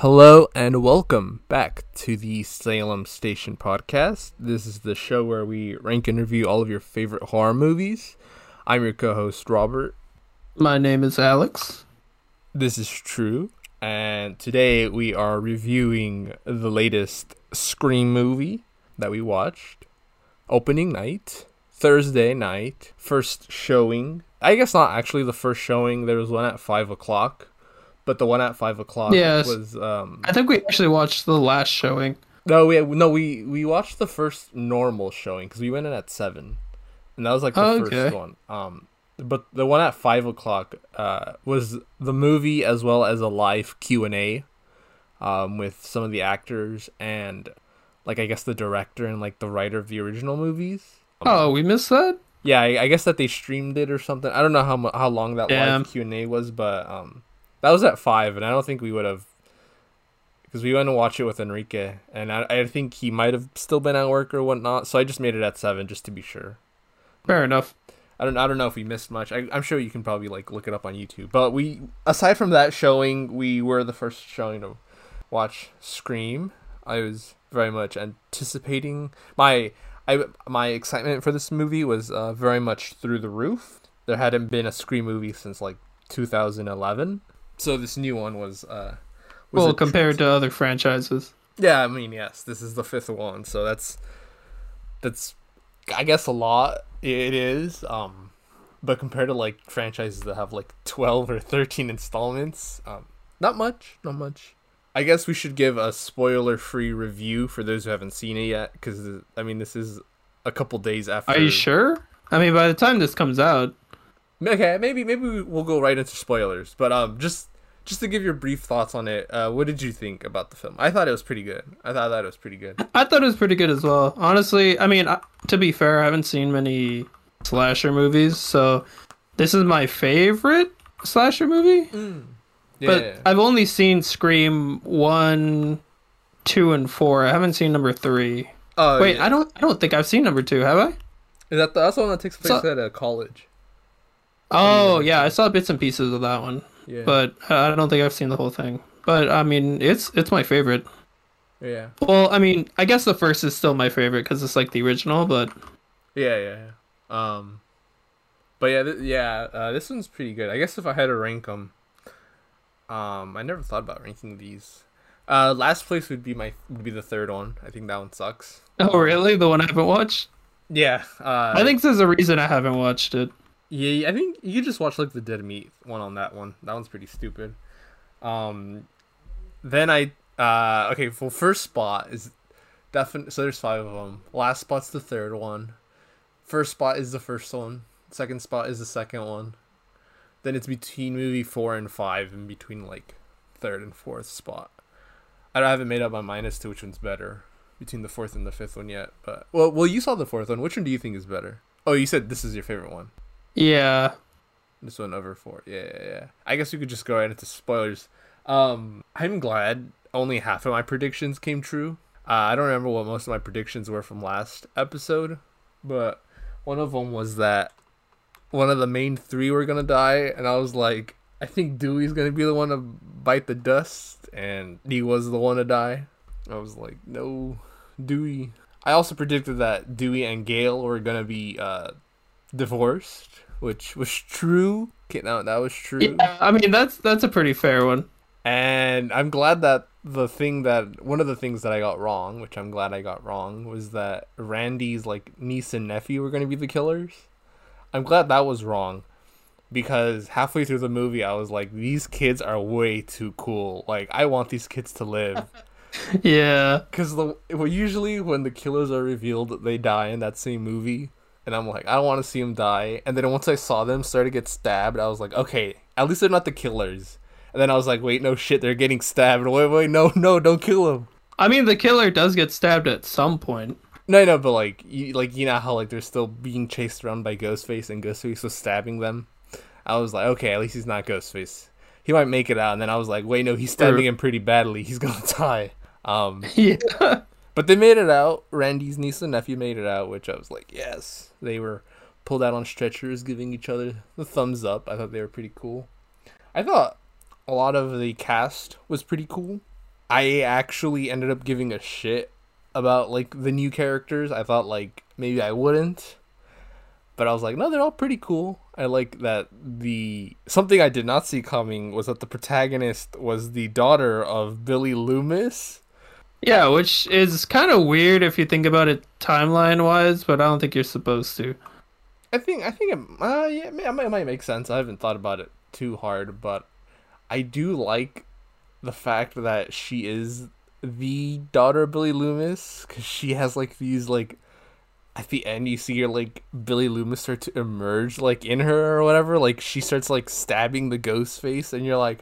Hello and welcome back to the Salem Station podcast. This is the show where we rank and review all of your favorite horror movies. I'm your co host, Robert. My name is Alex. This is true. And today we are reviewing the latest Scream movie that we watched. Opening night, Thursday night, first showing. I guess not actually the first showing. There was one at 5 o'clock but the one at five o'clock Yes. was um I think we actually watched the last showing. no we no we we watched the first normal showing because we went in at seven and that was like the Oh, first okay. one um but the one at five o'clock uh was the movie as well as a live Q and A um with some of the actors and like I guess the director and like the writer of the original movies Oh, we missed that? yeah I, I guess that they streamed it or something I don't know how how long that Damn. live Q and A was but um that was at five and I don't think we would have because we went to watch it with Enrique, and I, I think he might have still been at work or whatnot. So I just made it at seven just to be sure. Fair enough. I don't I don't know if we missed much. I, I'm sure you can probably like look it up on YouTube. But we aside from that showing, we were the first showing to watch Scream. I was very much anticipating my I my excitement for this movie was uh, very much through the roof. There hadn't been a Scream movie since like 2011, so this new one was. Uh, was well, compared to other franchises. yeah, I mean, yes, this is the fifth one, so that's that's I guess a lot. It is, um, but compared to like franchises that have like twelve or thirteen installments, um, not much, not much. I guess we should give a spoiler-free review for those who haven't seen it yet, because I mean, this is a couple days after. Are you sure? I mean, by the time this comes out, Okay, maybe maybe we- we'll go right into spoilers, but um, just just to give your brief thoughts on it, uh, what did you think about the film? I thought it was pretty good. I thought that it was pretty good. I thought it was pretty good as well. Honestly, I mean, I- to be fair, I haven't seen many slasher movies, so this is my favorite slasher movie. Yeah. But I've only seen Scream one, two, and four. I haven't seen number three. Oh, Wait, yeah. I don't. I don't think I've seen number two. Have I? Is that the, that's the one that takes place So- at a college? Oh yeah, I saw bits and pieces of that one. Yeah. but I don't think I've seen the whole thing. But I mean, it's it's my favorite. yeah. Well, I mean, I guess the first is still my favorite because it's like the original. But Yeah, yeah, yeah. Um, but yeah, th- yeah. Uh, this one's pretty good. I guess if I had to rank them, um, I never thought about ranking these. Uh, last place would be my would be the third one. I think that one sucks. oh really? The one I haven't watched? Yeah. Uh, I think there's a reason I haven't watched it. Yeah, I think you just watch like the dead meat one on that one. That one's pretty stupid. Um, then I uh okay. Well, first spot is definitely so. There's five of them. Last spot's the third one. First spot is the first one. Second spot is the second one. Then it's between movie four and five, and between like third and fourth spot. I haven't made up my mind as to which one's better between the fourth and the fifth one yet. But well, well, you saw the fourth one. Which one do you think is better? Oh, you said this is your favorite one. Yeah. This one over four. Yeah, yeah, yeah. I guess we could just go right into spoilers. Um, I'm glad only half of my predictions came true. Uh, I don't remember what most of my predictions were from last episode, but one of them was that one of the main three were gonna die, and I was like, I think Dewey's gonna be the one to bite the dust, and he was the one to die. I was like, no, Dewey. I also predicted that Dewey and Gail were gonna be uh, divorced, which was true. Okay, no, that was true. Yeah. I mean, that's that's a pretty fair one. And I'm glad that the thing that one of the things that I got wrong, which I'm glad I got wrong, was that Randy's like niece and nephew were going to be the killers. I'm glad that was wrong because halfway through the movie I was like these kids are way too cool. Like I want these kids to live. Yeah. Cuz the well, usually when the killers are revealed they die in that same movie and I'm like I don't want to see them die. And then once I saw them start to get stabbed, I was like okay, at least they're not the killers. And then I was like, wait, no shit, they're getting stabbed. Wait, wait, no, no, don't kill them. I mean, the killer does get stabbed at some point. No, no, but like, you, like you know how like they're still being chased around by Ghostface and Ghostface was stabbing them. I was like, okay, at least he's not Ghostface. He might make it out. And then I was like, wait, no, he's stabbing him pretty badly. He's gonna die. Um, Yeah. But they made it out. Randy's niece and nephew made it out, which I was like, yes. They were pulled out on stretchers, giving each other the thumbs up. I thought they were pretty cool. I thought a lot of the cast was pretty cool. I actually ended up giving a shit about like the new characters. I thought like maybe I wouldn't. But I was like, no, they're all pretty cool. I like that the something I did not see coming was that the protagonist was the daughter of Billy Loomis. Yeah, which is kind of weird if you think about it timeline wise, but I don't think you're supposed to. I think I think it, uh, yeah, it might, it might make sense. I haven't thought about it too hard, but I do like the fact that she is the daughter of Billy Loomis because she has like these like at the end you see her like Billy Loomis start to emerge like in her or whatever. Like she starts like stabbing the ghost face, and you're like,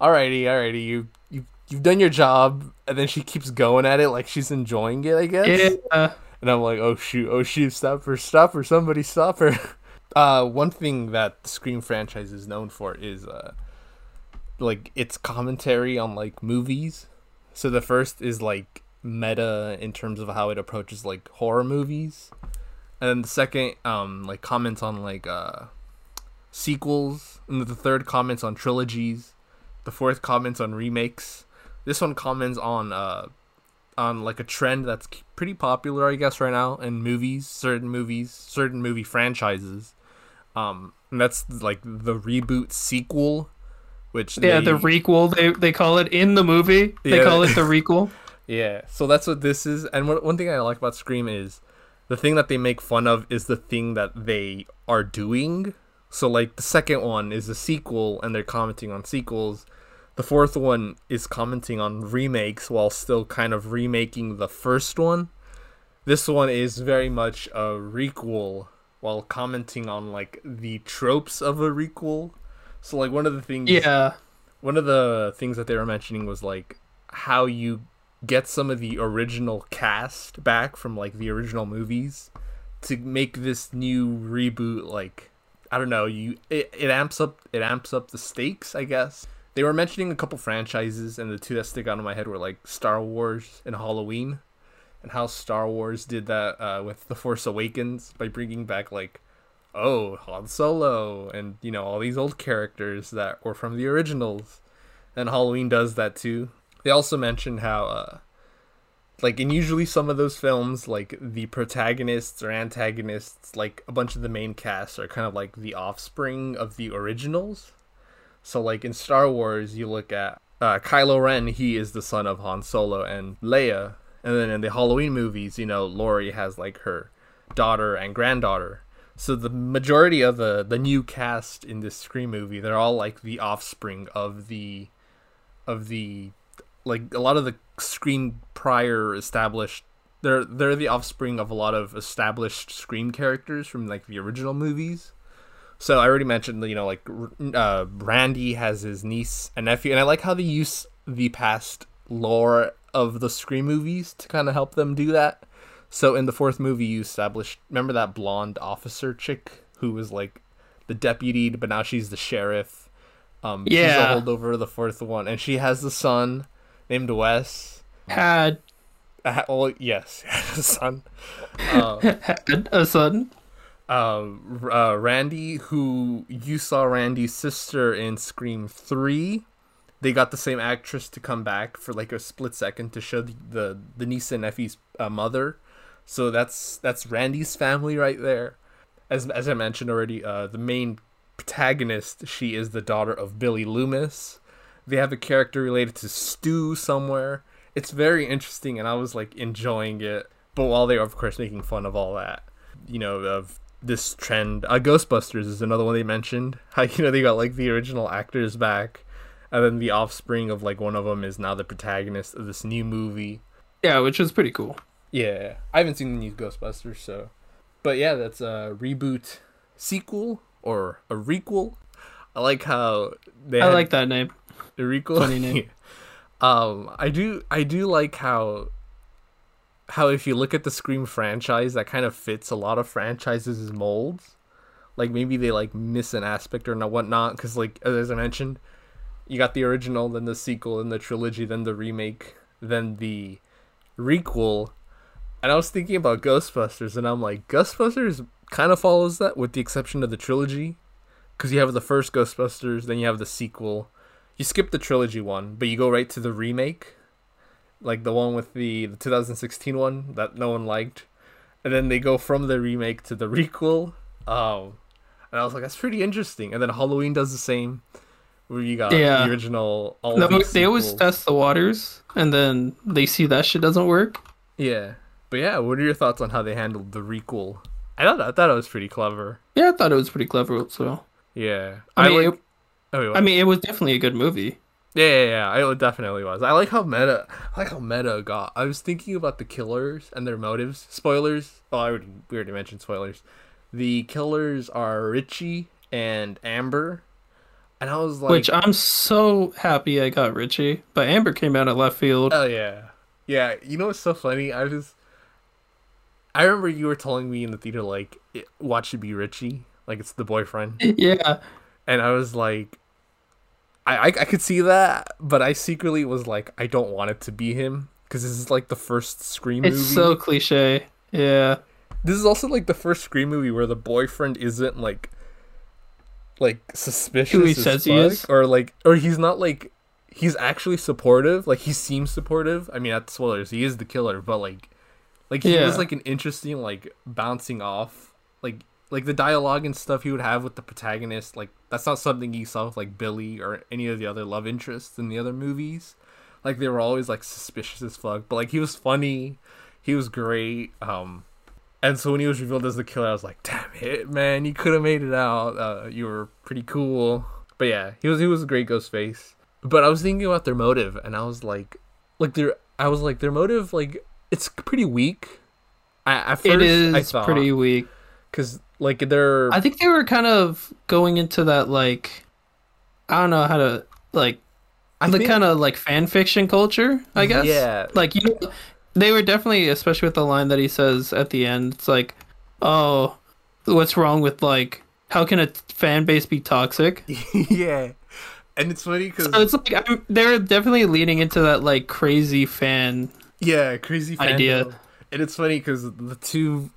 "Alrighty, alrighty, you you you've done your job." And then she keeps going at it like she's enjoying it, I guess. Yeah. And I'm like, "Oh shoot, oh shoot, stop her, stop her, somebody stop her." Uh, one thing that the Scream franchise is known for is uh, like its commentary on like movies. So the first is like meta in terms of how it approaches like horror movies, and then the second um like comments on like uh sequels, and the third comments on trilogies, the fourth comments on remakes. This one comments on uh on like a trend that's pretty popular, I guess, right now in movies, certain movies, certain movie franchises. Um, and that's like the reboot sequel, which yeah, they, the requel they they call it in the movie. They Yeah. call it the requel. Yeah, so that's what this is. And one, one thing I like about Scream is the thing that they make fun of is the thing that they are doing. So, like, the second one is a sequel, and they're commenting on sequels. The fourth one is commenting on remakes while still kind of remaking the first one. This one is very much a requel while commenting on, like, the tropes of a requel. So, like, one of the things Yeah. one of the things that they were mentioning was like how you get some of the original cast back from like the original movies to make this new reboot like I don't know, you it, it amps up it amps up the stakes, I guess. They were mentioning a couple franchises and the two that stick out in my head were like Star Wars and Halloween and how Star Wars did that uh, with The Force Awakens by bringing back like oh, Han Solo and you know all these old characters that were from the originals. And Halloween does that too. They also mentioned how uh like in usually some of those films like the protagonists or antagonists like a bunch of the main cast are kind of like the offspring of the originals. So like in Star Wars you look at uh Kylo Ren, he is the son of Han Solo and Leia. And then in the Halloween movies, you know, Laurie has like her daughter and granddaughter. So the majority of the the new cast in this Scream movie, they're all like the offspring of the of the like a lot of the Scream prior established they're they're the offspring of a lot of established Scream characters from like the original movies. So I already mentioned you know like uh, Randy has his niece and nephew, and I like how they use the past lore of the Scream movies to kind of help them do that. So in the fourth movie, you established remember that blonde officer chick who was like the deputy, but now she's the sheriff. Um, she's Yeah. a holdover of the fourth one, and she has the son named Wes. Had Uh, well, yes, had a son. Uh, had a son. Um, uh, Randy, who you saw Randy's sister in Scream Three. They got the same actress to come back for like a split second to show the the, the niece and nephew's uh, mother. So that's that's Randy's family right there. As as I mentioned already, uh, the main protagonist she is the daughter of Billy Loomis. They have a character related to Stu somewhere. It's very interesting, and I was like enjoying it. But while they were, of course, making fun of all that, you know, of this trend. Uh, Ghostbusters is another one they mentioned. How you know they got like the original actors back, and then the offspring of like one of them is now the protagonist of this new movie. Yeah, which was pretty cool. Yeah, I haven't seen the new Ghostbusters, so. But yeah, that's a reboot sequel or a requel. I like how they I had like that name. a requel. Funny name. um, I do I do like how how if you look at the Scream franchise, that kind of fits a lot of franchises' molds. Like maybe they like miss an aspect or not whatnot, because like as I mentioned, you got the original, then the sequel, then the trilogy, then the remake, then the requel. And I was thinking about Ghostbusters, and I'm like, Ghostbusters kind of follows that, with the exception of the trilogy, because you have the first Ghostbusters, then you have the sequel. You skip the trilogy one, but you go right to the remake, like the one with the, the 2016 one that no one liked, and then they go from the remake to the requel. Um, and I was like, that's pretty interesting. And then Halloween does the same, where you got Yeah. the original. All No, they always test the waters, and then they see that shit doesn't work. Yeah, but yeah, what are your thoughts on how they handled the requel? I thought I thought it was pretty clever. Yeah, I thought it was pretty clever. So Yeah, I mean, like. it, oh, wait. I mean, it was definitely a good movie. Yeah, yeah, yeah, it definitely was. I like how meta. I like how meta got. I was thinking about the killers and their motives. Spoilers. Oh, I already we already mentioned spoilers. The killers are Richie and Amber, and I was like, which I'm so happy I got Richie, but Amber came out of left field. oh yeah, yeah. You know what's so funny? I was. I remember you were telling me in the theater like, it, "Watch it be Richie," like it's the boyfriend. yeah, and I was like, I, I I could see that, but I secretly was like, I don't want it to be him because this is like the first Scream it's movie. so cliche. Yeah, This is also like the first Scream movie where the boyfriend isn't like, like suspicious. Who he as says he is? or like, or he's not like, he's actually supportive. Like he seems supportive. I mean, that's spoilers. He is the killer, but like, like he Yeah. was like an interesting like bouncing off like like the dialogue and stuff he would have with the protagonist like that's not something you saw with like billy or any of the other love interests in the other movies. Like they were always like suspicious as fuck but like he was funny. He was great um and so when he was revealed as the killer i was like damn it man you could have made it out. Uh, you were pretty cool. But yeah he was he was a great ghost face. But i was thinking about their motive and i was like like their i was like their motive like it's pretty weak I, at first, it is I thought, pretty weak. Because like they're I think they were kind of going into that like I don't know how to like I the think- kind of like fan fiction culture, I guess. Yeah. Like you know, they were definitely especially with the line that he says at the end. It's like, "Oh, what's wrong with like how can a fan base be toxic?" yeah, and it's funny because So it's like I'm, they're definitely leaning into that like crazy fan. yeah, crazy Idea. fandom. and it's funny because the two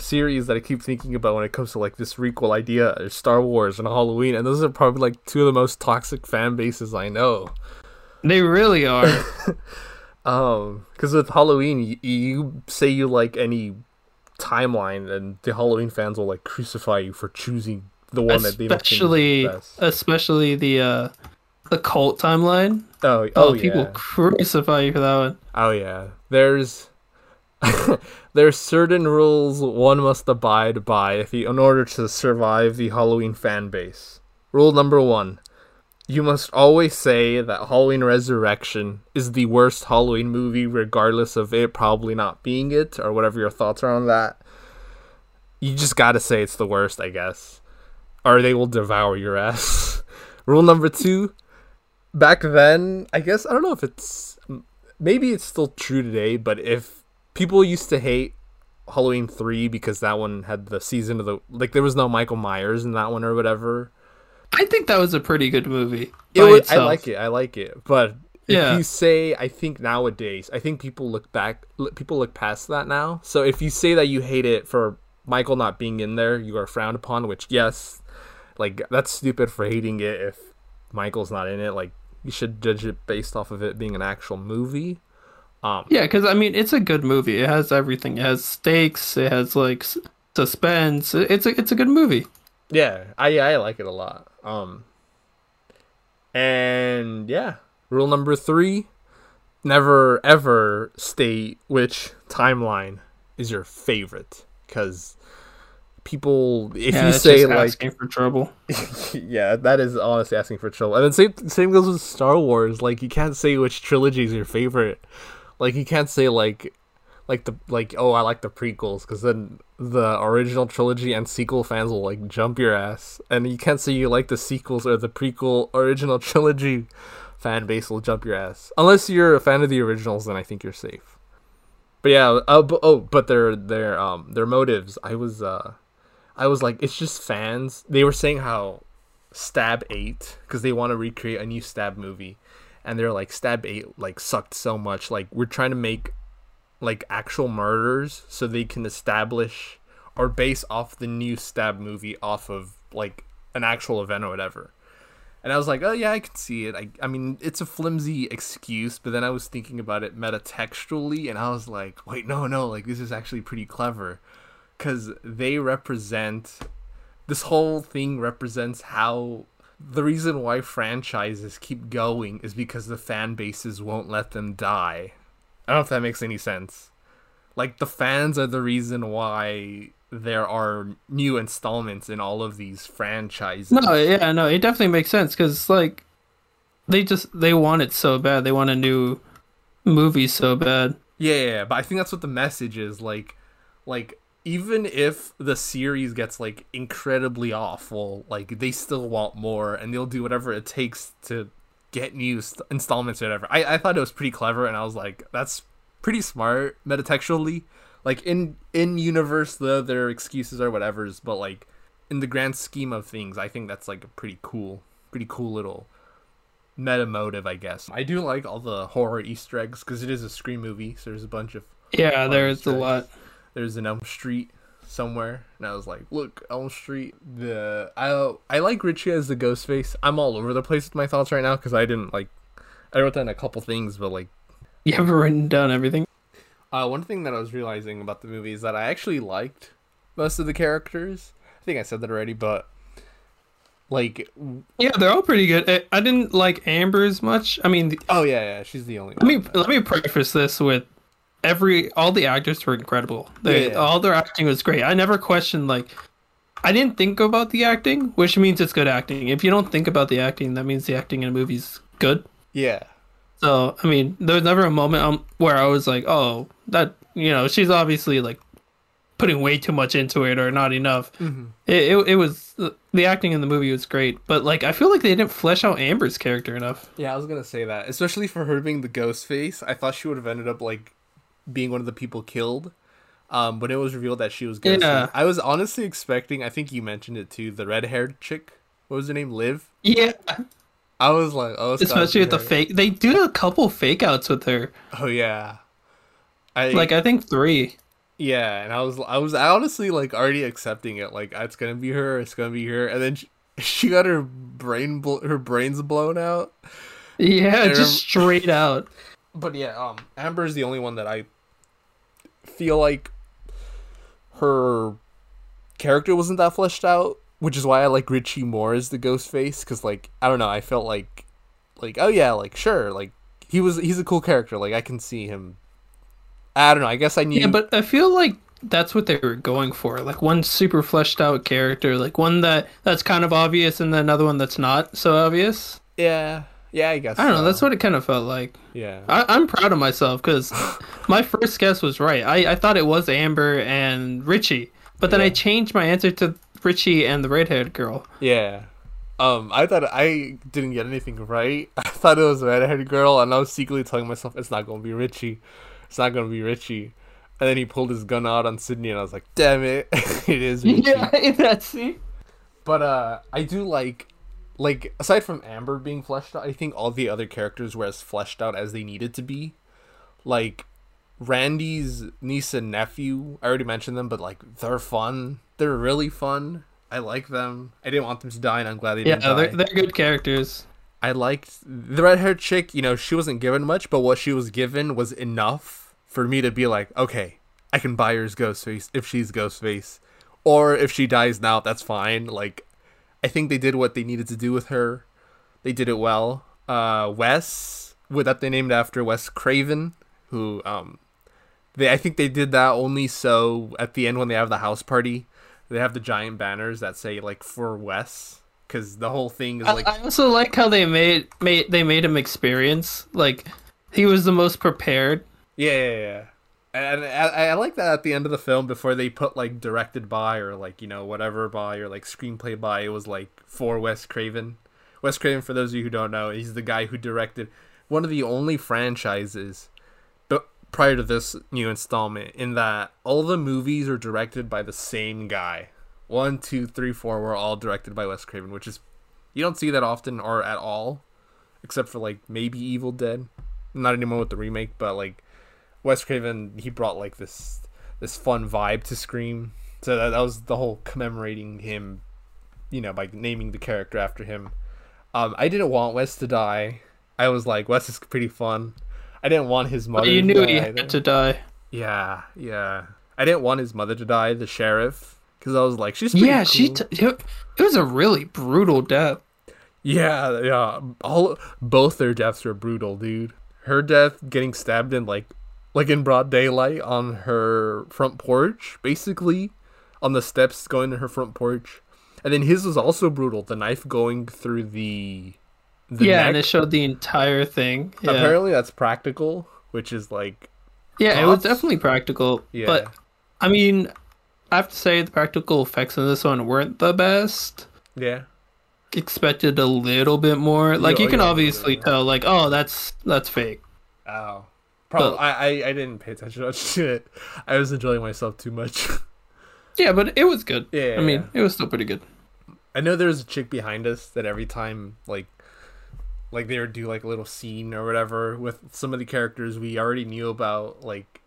series that I keep thinking about when it comes to like this requel idea are Star Wars and Halloween, and those are probably like two of the most toxic fan bases I know. They really are. Um, because with Halloween, you, you say you like any timeline, and the Halloween fans will like crucify you for choosing the one that they especially the especially the uh the cult timeline. Oh, Oh, oh, people yeah. crucify you for that one. Oh yeah. There's there's certain rules one must abide by if you, in order to survive the Halloween fan base. Rule number 1. You must always say that Halloween Resurrection is the worst Halloween movie regardless of it probably not being it or whatever your thoughts are on that. You just got to say it's the worst, I guess. Or they will devour your ass. Rule number 2. Back then, I guess I don't know if it's maybe it's still true today, but if people used to hate Halloween 3 because that one had the season of the like there was no Michael Myers in that one or whatever. I think that was a pretty good movie. It was, I like it. I like it. But if you say I think nowadays, I think people look back people look past that now. So if you say that you hate it for Michael not being in there, you are frowned upon, which yes, like that's stupid for hating it if Michael's not in it. Like you should judge it based off of it being an actual movie. Um Yeah, because I mean, it's a good movie. It has everything. It has stakes. It has like suspense. It's a it's a good movie. Yeah, I I like it a lot. Um and yeah, rule number 3, never ever state which timeline is your favorite cuz people if yeah, you say like asking for trouble. yeah, that is honestly asking for trouble. And then same same goes with Star Wars. Like you can't say which trilogy is your favorite. Like you can't say like like the like oh I like the prequels because then the original trilogy and sequel fans will like jump your ass. And you can't say you like the sequels or the prequel original trilogy fan base will jump your ass. Unless you're a fan of the originals, then I think you're safe. But yeah, uh, oh, but their their um their motives. I was uh I was like, it's just fans. They were saying how Stab 8 because they want to recreate a new Stab movie and they're like Stab 8 like sucked so much like we're trying to make like actual murders so they can establish or base off the new Stab movie off of like an actual event or whatever. And I was like, oh yeah, I can see it. I, I mean, it's a flimsy excuse, but then I was thinking about it metatextually, and I was like, wait, no, no, like this is actually pretty clever, because they represent this whole thing represents how the reason why franchises keep going is because the fan bases won't let them die. I don't know if that makes any sense. Like the fans are the reason why there are new installments in all of these franchises. No, yeah, no, it definitely makes sense because like they just they want it so bad. They want a new movie so bad. Yeah, yeah, yeah, but I think that's what the message is. Like, like even if the series gets like incredibly awful, like they still want more, and they'll do whatever it takes to get new st- installments or whatever. I I thought it was pretty clever, and I was like, that's pretty smart metatextually. Like in in universe, the their excuses are whatever's, but like in the grand scheme of things, I think that's like a pretty cool, pretty cool little meta motive, I guess. I do like all the horror Easter eggs because it is a Scream movie, so there's a bunch of Yeah, there's a lot. There's an Elm Street somewhere, and I was like, "Look, Elm Street." The I I like Richie as the Ghostface. I'm all over the place with my thoughts right now because I didn't like. I wrote down a couple things, but like You haven't written down everything. uh, one thing that I was realizing about the movie is that I actually liked most of the characters. I think I said that already, but like, Yeah, they're all pretty good. I, I didn't like Amber as much. I mean, oh yeah, yeah, she's the only. let me that- let me preface this with every all the actors were incredible. They Yeah. all their acting was great. I never questioned like I didn't think about the acting, which means it's good acting. If you don't think about the acting, that means the acting in a movie's good. yeah, So I mean, there was never a moment um, where I was like, "Oh, that you know, she's obviously like putting way too much into it or not enough." Mm-hmm. It, it it was the acting in the movie was great, but like I feel like they didn't flesh out Amber's character enough. yeah. I was gonna say that, especially for her being the ghost face. I thought she would have ended up like being one of the people killed. Um, when it was revealed that she was ghost, Yeah. I was honestly expecting. I think you mentioned it too. The red-haired chick. What was her name? Liv. Yeah, I was like, oh, especially with the fake. They do a couple fake outs with her. Oh yeah. I Like I think three. Yeah, and I was I was honestly like already accepting it. Like it's gonna be her, it's gonna be her, and then she, she got her brain bl- her brains blown out. Yeah, remem- just straight out. But yeah, um, Amber is the only one that I feel like her character wasn't that fleshed out, which is why I like Richie more as the ghost face. Because like I don't know, I felt like like oh yeah, like sure, like he was he's a cool character. Like I can see him. I don't know. I guess I need. Yeah, but I feel like that's what they were going for. Like one super fleshed out character, like one that that's kind of obvious, and then another one that's not so obvious. yeah, yeah, I guess. I don't know. That's what it kind of felt like. Yeah. I, I'm proud of myself because my first guess was right. I, I thought it was Amber and Richie, but then I changed my answer to Richie and the red haired girl. Yeah. Um, I thought I didn't get anything right. I thought it was a redheaded girl, and I was secretly telling myself it's not gonna be Richie. It's not gonna be Richie. And then he pulled his gun out on Sidney, and I was like, "Damn it, it is Richie." Yeah, that's it. But uh, I do like, like aside from Amber being fleshed out, I think all the other characters were as fleshed out as they needed to be. Like Randy's niece and nephew, I already mentioned them, but like they're fun. They're really fun. I like them. I didn't want them to die, and I'm glad they Yeah, didn't die. they're they're good characters. I liked the red haired chick. You know, she wasn't given much, but what she was given was enough for me to be like, okay, I can buy her as Ghostface if she's Ghostface, or if she dies now, that's fine. Like, I think they did what they needed to do with her. They did it well. Uh, Wes, with that they named after Wes Craven, who um, they I think they did that only so at the end when they have the house party, they have the giant banners that say like for Wes. Because the whole thing is I, like I also like how they made made they made him experience. Like he was the most prepared. Yeah, yeah, yeah. And I, I like that at the end of the film before they put like directed by or like you know whatever by or like screenplay by. It was like for Wes Craven. Wes Craven, for those of you who don't know, he's the guy who directed one of the only franchises, but prior to this new installment, in that all the movies are directed by the same guy. One, two, three, four were all directed by Wes Craven, which is you don't see that often or at all, except for like maybe Evil Dead. Not anymore with the remake, but like Wes Craven, he brought like this this fun vibe to Scream. So that, that was the whole commemorating him, you know, by naming the character after him. Um, I didn't want Wes to die. I was like, Wes is pretty fun. I didn't want his mother. But you to knew die he either. to die. Yeah, yeah. I didn't want his mother to die, the sheriff, because I was like, she's pretty Yeah, she. T- it it was a really brutal death. Yeah, yeah. All both their deaths were brutal, dude. Her death getting stabbed in like like in broad daylight on her front porch, basically on the steps going to her front porch. And then his was also brutal, the knife going through the the yeah, neck. and it showed the entire thing. Yeah, Apparently that's practical, which is like yeah, it was definitely practical. yeah. But I mean, I have to say the practical effects in this one weren't the best. yeah. Expected a little bit more. Like Yeah, you oh, can yeah, obviously yeah. tell, like, oh, that's that's fake. Oh. Probably But- I, I, I didn't pay attention to it. I was enjoying myself too much. Yeah, but it was good. Yeah, I mean, it was still pretty good. I know there's a chick behind us that every time like like they would do like a little scene or whatever with some of the characters we already knew about like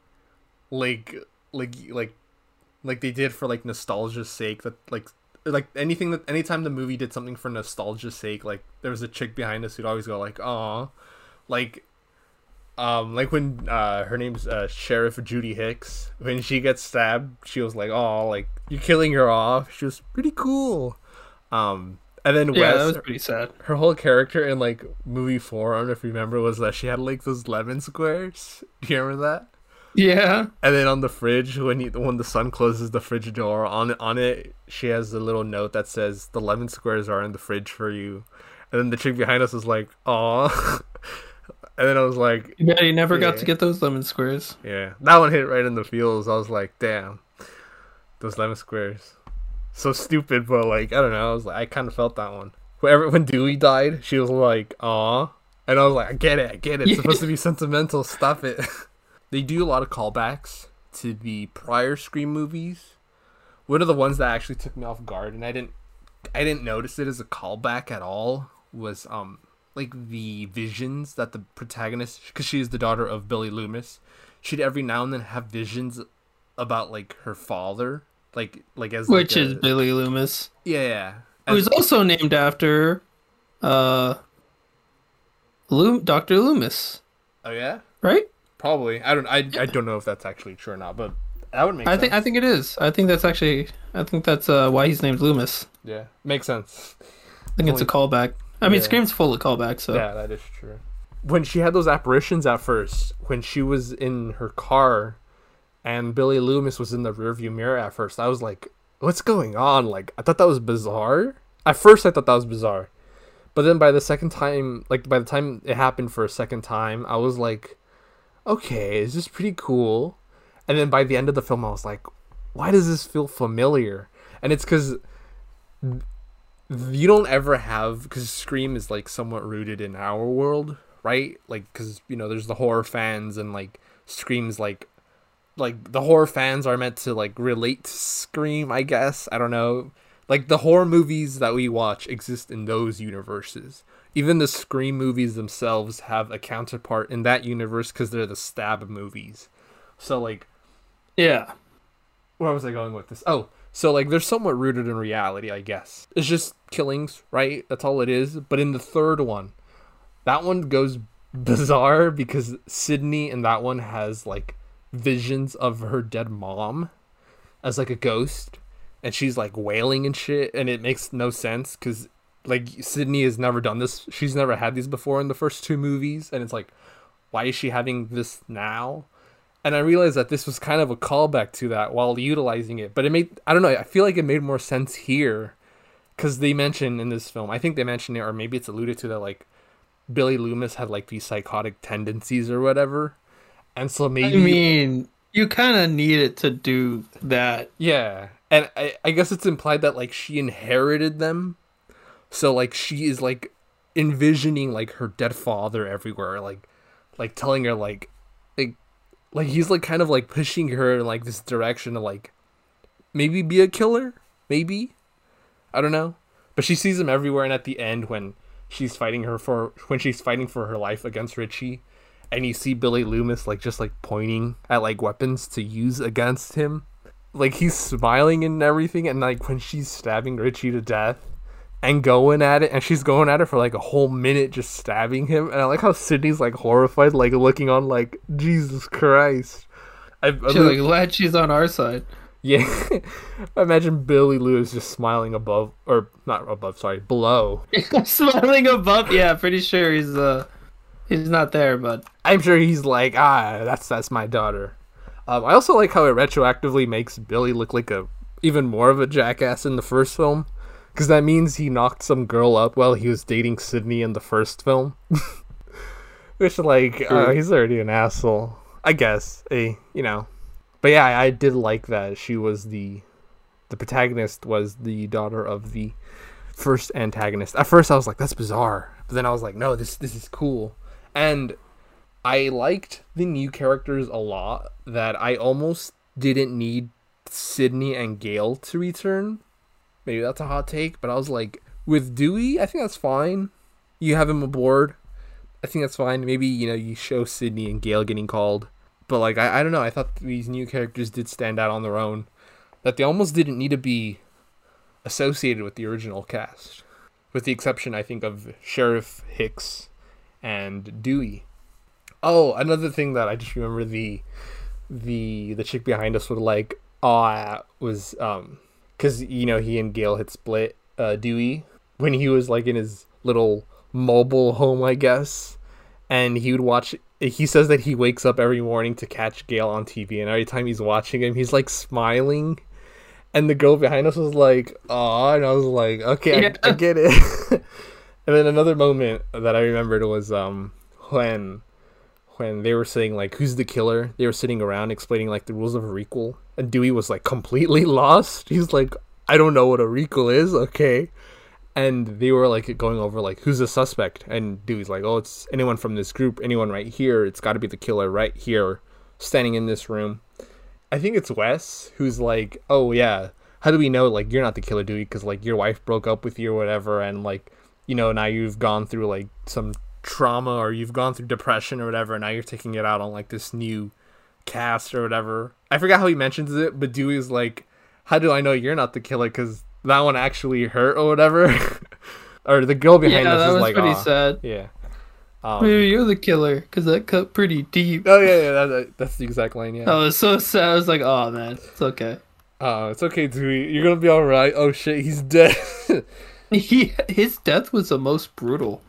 like like like like they did for like nostalgia's sake that like like anything that anytime the movie did something for nostalgia's sake like there was a chick behind us who'd always go like oh like um like when uh her name's uh sheriff judy hicks when she gets stabbed she was like oh like you're killing her off she was pretty cool um and then Yeah, Wes, that was pretty sad. her whole character in like movie four, I don't know if you remember, was that she had like those lemon squares. Do you remember that? Yeah, And then on the fridge, when you, when the sun closes the fridge door, on it on it, she has a little note that says the lemon squares are in the fridge for you. And then the chick behind us is like, "Aw," and then I was like, yeah, you never got to get those lemon squares. "Yeah, that one hit right in the feels." I was like, "Damn, those lemon squares." So stupid, but like I don't know. I was like, I kind of felt that one. Whenever when Dewey died, she was like, "Aw," and I was like, "I get it, I get it. It's supposed to be sentimental. Stop it." they do a lot of callbacks to the prior Scream movies. One of the ones that actually took me off guard, and I didn't, I didn't notice it as a callback at all, was um like the visions that the protagonist, because she is the daughter of Billy Loomis, she'd every now and then have visions about like her father, like like as Which like is a- Billy Loomis, yeah, yeah. who's also named after uh Loom Dr. Loomis, oh yeah, right? probably. I don't. I, I don't know if that's actually true or not, but that would make. I sense. think I think it is. I think that's actually I think that's uh why he's named Loomis. yeah, makes sense. I think it's a callback. I mean, Yeah. Scream's full of callbacks, so Yeah, that is true. When she had those apparitions at first, when she was in her car and Billy Loomis was in the rearview mirror at first, I was like, what's going on? Like, I thought that was bizarre. At first, I thought that was bizarre. But then by the second time, like, by the time it happened for a second time, I was like, okay, is this is pretty cool. And then by the end of the film, I was like, why does this feel familiar? And it's because you don't ever have because scream is like somewhat rooted in our world right? Like because you know there's the horror fans and like screams like like the horror fans are meant to like relate to scream i guess. I don't know. Like the horror movies that we watch exist in those universes. Even the scream movies themselves have a counterpart in that universe because they're the stab movies. So like yeah. where was I going with this? Oh, so like they're somewhat rooted in reality, I guess. It's just killings, right? That's all it is. But in the third one, that one goes bizarre because Sidney in that one has like visions of her dead mom as like a ghost and she's like wailing and shit and it makes no sense cuz like Sidney has never done this. She's never had these before in the first two movies and it's like why is she having this now? And I realized that this was kind of a callback to that while utilizing it. But it made I don't know. I feel like it made more sense here because they mention in this film. I think they mentioned it, or maybe it's alluded to that like Billy Loomis had like these psychotic tendencies or whatever, and so maybe. I mean, you kind of need it to do that. yeah. And I, I guess it's implied that like she inherited them, so like she is like envisioning like her dead father everywhere, like like telling her like like like he's like kind of like pushing her in like this direction to like maybe be a killer? Maybe? I don't know. But she sees him everywhere and at the end when she's fighting her for when she's fighting for her life against richie and you see billy loomis like just like pointing at like weapons to use against him. Like he's smiling and everything and like when she's stabbing richie to death and going at it, and she's going at it for like a whole minute, just stabbing him. And I like how Sidney's like horrified, like looking on, like Jesus Christ. I, I She's like, glad she's on our side. yeah, I imagine Billy Loomis just smiling above, or not above, sorry, below. Smiling above. Yeah, pretty sure he's uh he's not there, but I'm sure he's like, ah, that's that's my daughter. Um, I also like how it retroactively makes Billy look like a even more of a jackass in the first film, because that means he knocked some girl up while he was dating Sidney in the first film. Which like, uh, he's already an asshole, I guess. A you know, but yeah, I, I did like that she was the the protagonist was the daughter of the first antagonist. At first, I was like, that's bizarre, but then I was like, no, this this is cool, and I liked the new characters a lot. That I almost didn't need Sidney and Gail to return. Maybe that's a hot take, but I was like, with Dewey, I think that's fine. You have him aboard. I think that's fine. Maybe you know you show Sidney and Gail getting called, but like I, I don't know. I thought these new characters did stand out on their own. That they almost didn't need to be associated with the original cast, with the exception I think of Sheriff Hicks and Dewey. Oh, another thing that I just remember the the the chick behind us would like ah, was um because you know he and Gail had split uh Dewey when he was like in his little mobile home I guess. And he would watch he says that he wakes up every morning to catch Gail on TV and every time he's watching him he's like smiling. And the girl behind us was like aw and I was like okay Yeah. I, I get it. And then another moment that I remembered was um when when they were saying like who's the killer? They were sitting around explaining like the rules of a requel and dewey was like completely lost. He's like i don't know what a requel is. Okay. And they were like going over like who's the suspect? And dewey's like oh it's anyone from this group anyone right here. It's got to be the killer right here standing in this room. I think it's wes who's like oh yeah. How do we know like you're not the killer dewey? Because like your wife broke up with you or whatever and like you know now you've gone through like some trauma or you've gone through depression or whatever and now you're taking it out on like this new cast or whatever i forgot how he mentions it but dewey's like how do i know you're not the killer because that one actually hurt or whatever or the girl behind yeah, us that is was like pretty "Aw." sad. yeah um, Maybe you're the killer because that cut pretty deep. oh yeah yeah that, that- that's the exact line yeah I was so sad. I was like, oh man, it's okay. uh, it's okay dewey you're gonna be all right oh shit he's dead He his death was the most brutal.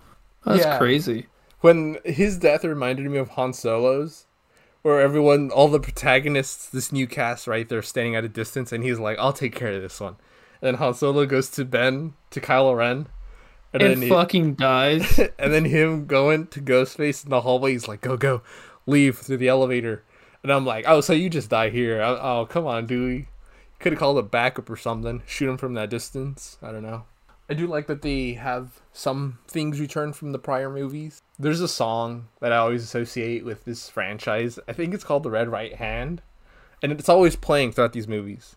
That's Yeah. crazy. when his death reminded me of Han Solo's, where everyone, all the protagonists, this new cast, right, they're standing at a distance, and he's like, "I'll take care of this one." And Han Solo goes to Ben to Kylo Ren, and, And then he- fucking dies. and then him going to Ghostface in the hallway. He's like, "Go, go, leave through the elevator." And I'm like, "Oh, so you just die here? Oh, oh come on, Dewey. Could have called a backup or something. Shoot him from that distance. I don't know." I do like that they have some things returned from the prior movies. There's a song that I always associate with this franchise. I think it's called The Red Right Hand, and it's always playing throughout these movies.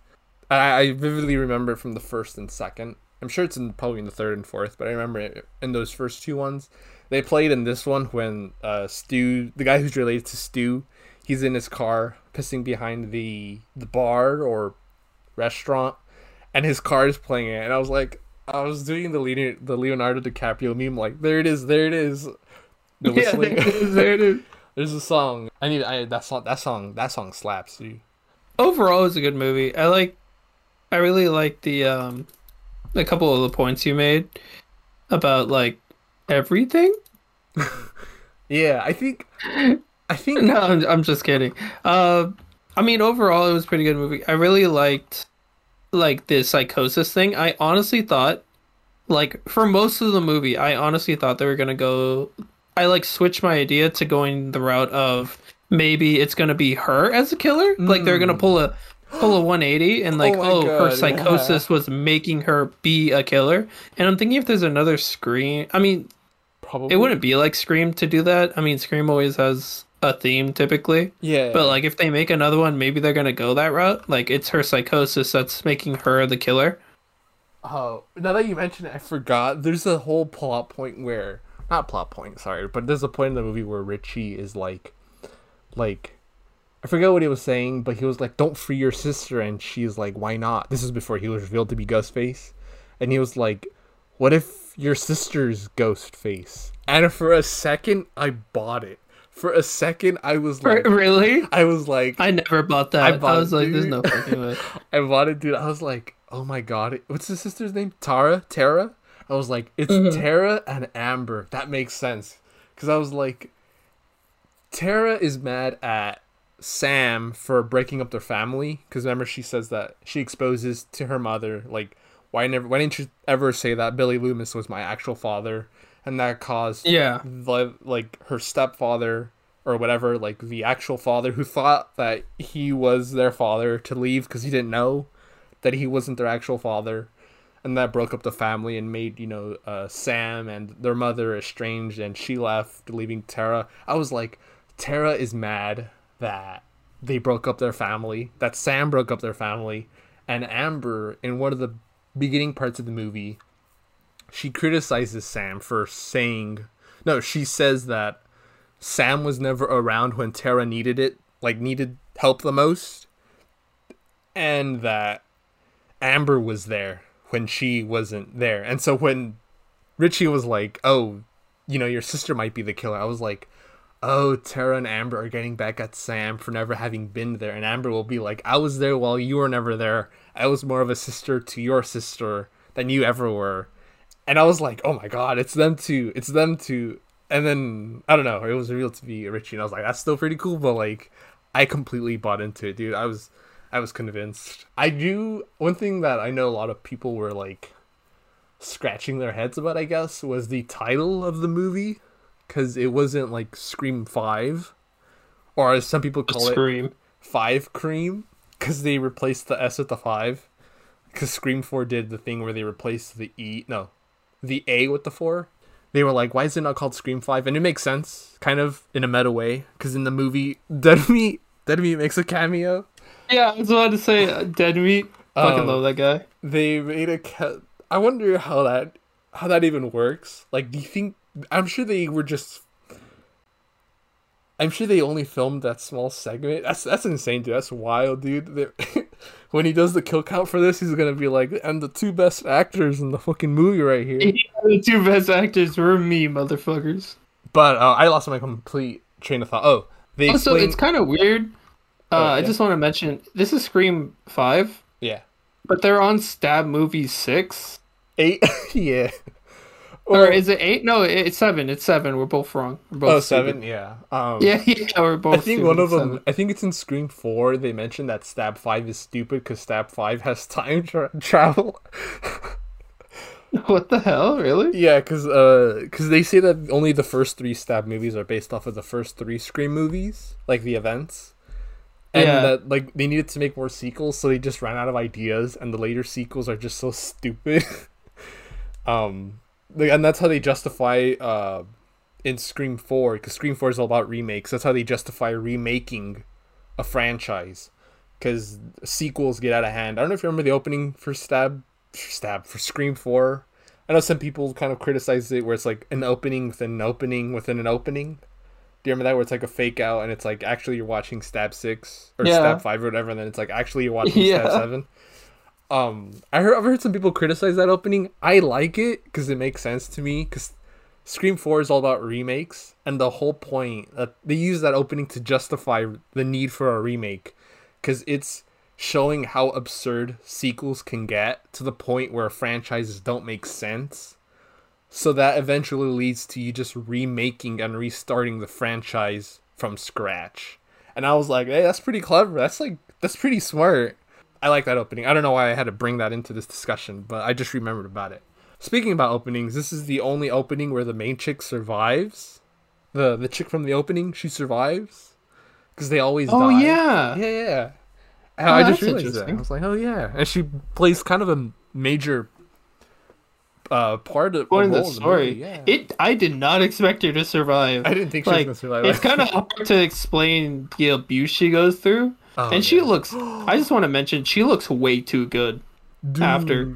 I, I vividly remember it from the first and second. I'm sure it's in probably in the third and fourth, but I remember it in those first two ones. They played in this one when uh, Stu, the guy who's related to Stu, he's in his car pissing behind the the bar or restaurant, and his car is playing it. And I was like, I was doing the Leonardo, the Leonardo DiCaprio meme, like there it is, there it is. The yeah, whistling. there it is, there it is. There's a song. I need. I that song. That song. That song slaps, dude. Overall, it's a good movie. I like. I really like the um, a couple of the points you made about like everything. Yeah, I think. I think. No, I'm, I'm just kidding. Uh, I mean, overall, it was a pretty good movie. I really liked like the psychosis thing. I honestly thought, like, for most of the movie, I honestly thought they were gonna go. I like switched my idea to going the route of maybe it's gonna be her as a killer. Like they're gonna hmm. pull a pull a 180 and oh like Oh my oh, her God, psychosis was making her be a killer. And I'm thinking if there's another Scream, I mean, Probably. it wouldn't be like Scream to do that. I mean, Scream always has a theme typically. Yeah. But like if they make another one, maybe they're gonna go that route. Like it's her psychosis that's making her the killer. Oh, now that you mention it, I forgot. There's a whole plot point where, not plot point, sorry, but there's a point in the movie where Richie is like, like, I forget what he was saying, but he was like, "Don't free your sister," and she's like, "Why not?" This is before he was revealed to be Ghostface, and he was like, what if your sister's ghost face? And for a second, I bought it. For a second, I was like, really? I was like, I never bought that. I, bought was it, like, there's no fucking way. I bought it, dude. I was like, oh my god, what's his sister's name? Tara? Tara? I was like, it's Mm-hmm. Tara and Amber. That makes sense. Because I was like, Tara is mad at Sam for breaking up their family. Because remember, she says that she exposes to her mother, like, why never? Why didn't you ever say that Billy Loomis was my actual father? And that caused Yeah. the, like her stepfather or whatever, like the actual father who thought that he was their father to leave because he didn't know that he wasn't their actual father, and that broke up the family and made you know uh, Sam and their mother estranged, and she left, leaving Tara. I was like, Tara is mad that they broke up their family, that Sam broke up their family, and Amber in one of the beginning parts of the movie she criticizes Sam for saying no, she says that Sam was never around when Tara needed it, like needed help the most, and that Amber was there when she wasn't there. And so when Richie was like, "Oh, you know, your sister might be the killer," I was like, "Oh, Tara and Amber are getting back at Sam for never having been there." And Amber will be like, "I was there while you were never there. I was more of a sister to your sister than you ever were." And I was like, "Oh my god, it's them two. It's them two." And then I don't know, it was revealed to be Richie, and I was like, "That's still pretty cool," but like, I completely bought into it, dude. I was, I was convinced. I do one thing that I know a lot of people were like scratching their heads about, I guess, was the title of the movie because it wasn't like Scream Five, or as some people call it, Scream. Five Cream, because they replaced the S with the five. Because Scream Four did the thing where they replaced the E, no, the A with the four. They were like, "Why is it not called Scream 5? And it makes sense, kind of in a meta way, because in the movie, Dead Meat, Dead Meat makes a cameo. Yeah, I was about to say uh, Dead Meat. Fucking Um, love that guy. they made a ca- I wonder how that how that even works. Like, do you think? I'm sure they were just. I'm sure they only filmed that small segment. That's that's insane, dude. That's wild, dude. When he does the kill count for this, he's gonna be like, "And the two best actors in the fucking movie right here." The two best actors were me, motherfuckers. But uh, I lost my complete train of thought. Oh, they Also, explain. it's kind of weird. Uh, Oh, I just want to mention this is Scream Five, yeah, but they're on Stab Movie Six, eight. yeah. or is it eight? No, it's seven. It's seven. We're both wrong. We're both oh seven? Yeah. Um, Yeah, yeah, we're both. I think one of them. Seven. I think it's in Scream Four. They mentioned that Stab Five is stupid because Stab Five has time tra- travel. What the hell? Really? yeah, because uh, because they say that only the first three Stab movies are based off of the first three Scream movies, like the events, and Yeah. that like they needed to make more sequels, so they just ran out of ideas, and the later sequels are just so stupid. um, like, and that's how they justify uh in Scream Four because Scream Four is all about remakes. That's how they justify remaking a franchise because sequels get out of hand. I don't know if you remember the opening for Stab, for Stab for Scream Four. I know some people kind of criticize it where it's like an opening within an opening within an opening. Do you remember that where it's like a fake out and it's like actually you're watching Stab Six or Yeah. Stab Five or whatever, and then it's like actually you're watching Stab Seven. Um, I heard I've heard some people criticize that opening. I like it because it makes sense to me because Scream 4 is all about remakes, and the whole point that they use that opening to justify the need for a remake because it's showing how absurd sequels can get to the point where franchises don't make sense. So that eventually leads to you just remaking and restarting the franchise from scratch. And I was like, hey, that's pretty clever. That's like, that's pretty smart. I like that opening. I don't know why I had to bring that into this discussion, but I just remembered about it. Speaking about openings, this is the only opening where the main chick survives. The the chick from the opening, she survives because they always Oh die. yeah. yeah, yeah. Oh, I just realized that. I was like, oh yeah, and she plays kind of a major uh part of Point a in the story. movie, yeah. It. I did not expect her to survive. I didn't think she like was gonna survive. it's kind of hard to explain the abuse she goes through, Oh, and she looks. I just want to mention she looks way too good. Dude, after.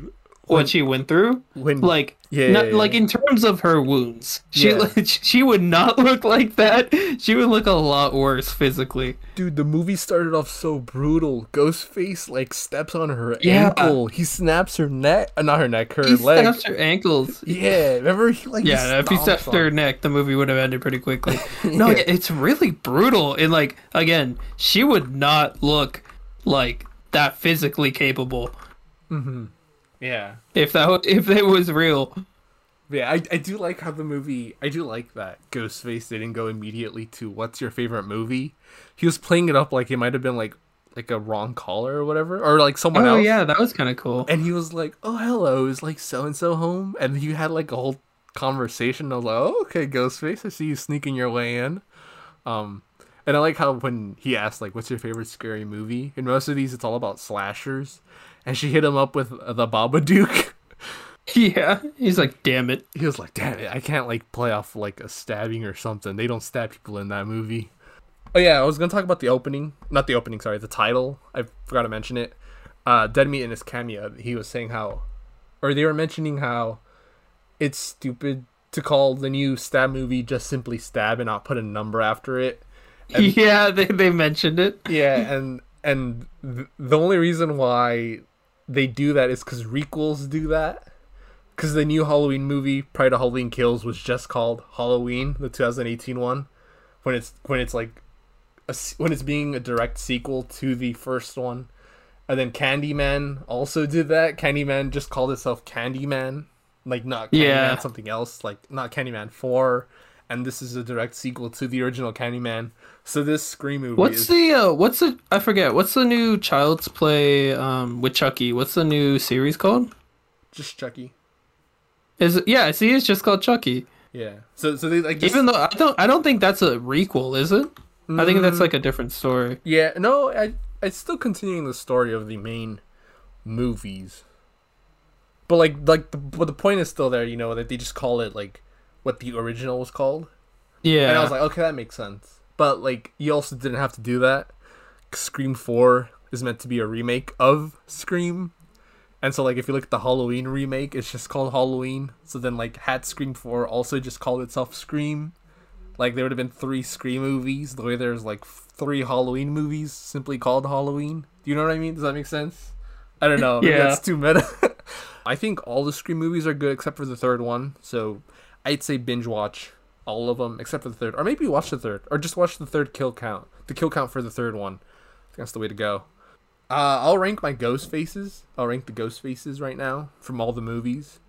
What she went through. when Like, Yeah, not, yeah, yeah. like in terms of her wounds, she Yeah. she would not look like that. She would look a lot worse physically. dude, the movie started off so brutal. Ghostface like steps on her ankle. He snaps her neck, uh, not her neck, her legs. He leg. snaps her ankles. Yeah, remember he like he Yeah, if he stomps stepped on her neck, the movie would have ended pretty quickly. No, it's really brutal. And like again, she would not look like that physically capable Yeah, if that if it was real. yeah. I, I do like how the movie. I do like that Ghostface didn't go immediately to what's your favorite movie. He was playing it up like it might have been like like a wrong caller or whatever, or like someone else. Oh else. yeah, that was kind of cool. And he was like, "Oh, hello, is like so and so home?" And he had like a whole conversation. I was like, "Oh, okay, Ghostface, I see you sneaking your way in." Um, and I like how when he asked like, "What's your favorite scary movie?" In most of these, it's all about slashers, and she hit him up with the Babadook. Yeah, he's like, damn it. he was like, "Damn it, I can't like play off like a stabbing or something. They don't stab people in that movie." Oh yeah, I was gonna talk about the opening, not the opening. Sorry, the title. I forgot to mention it. Uh, Dead Meat in his cameo, he was saying how, or they were mentioning how, it's stupid to call the new stab movie just simply stab and not put a number after it. yeah, they they mentioned it. Yeah, and and th- the only reason why they do that is because requels do that. Because the new Halloween movie, Pride of Halloween Kills, was just called Halloween, the 2018 one. When it's when it's like, a, when it's being a direct sequel to the first one, and then Candyman also did that. Candyman just called itself Candyman, like not Candyman Yeah. something else, like not Candyman Four, and this is a direct sequel to the original Candyman. So this Scream movie What's is the uh what's the I forget, what's the new Child's Play um with Chucky? What's the new series called? just Chucky. Is it yeah, see it's just called Chucky. Yeah. So so they like just, Even though I don't I don't think that's a requel, is it? I think that's like a different story. yeah no I it's still continuing the story of the main movies. But like like the but the point is still there, you know, that they just call it like what the original was called. Yeah. And I was like, okay, that makes sense. But like you also didn't have to do that. Scream 4 is meant to be a remake of Scream. And so like if you look at the Halloween remake, it's just called Halloween. So then like had Scream 4 also just called itself Scream. Like there would have been three Scream movies, the way there's like three Halloween movies simply called Halloween. Do you know what I mean? Does that make sense? I don't know. Yeah. that's too meta. I think all the Scream movies are good except for the third one. So I'd say binge watch all of them except for the third, or maybe watch the third, or just watch the third kill count. The kill count for the third one. That's the way to go. Uh, I'll rank my ghost faces. I'll rank the ghost faces right now from all the movies.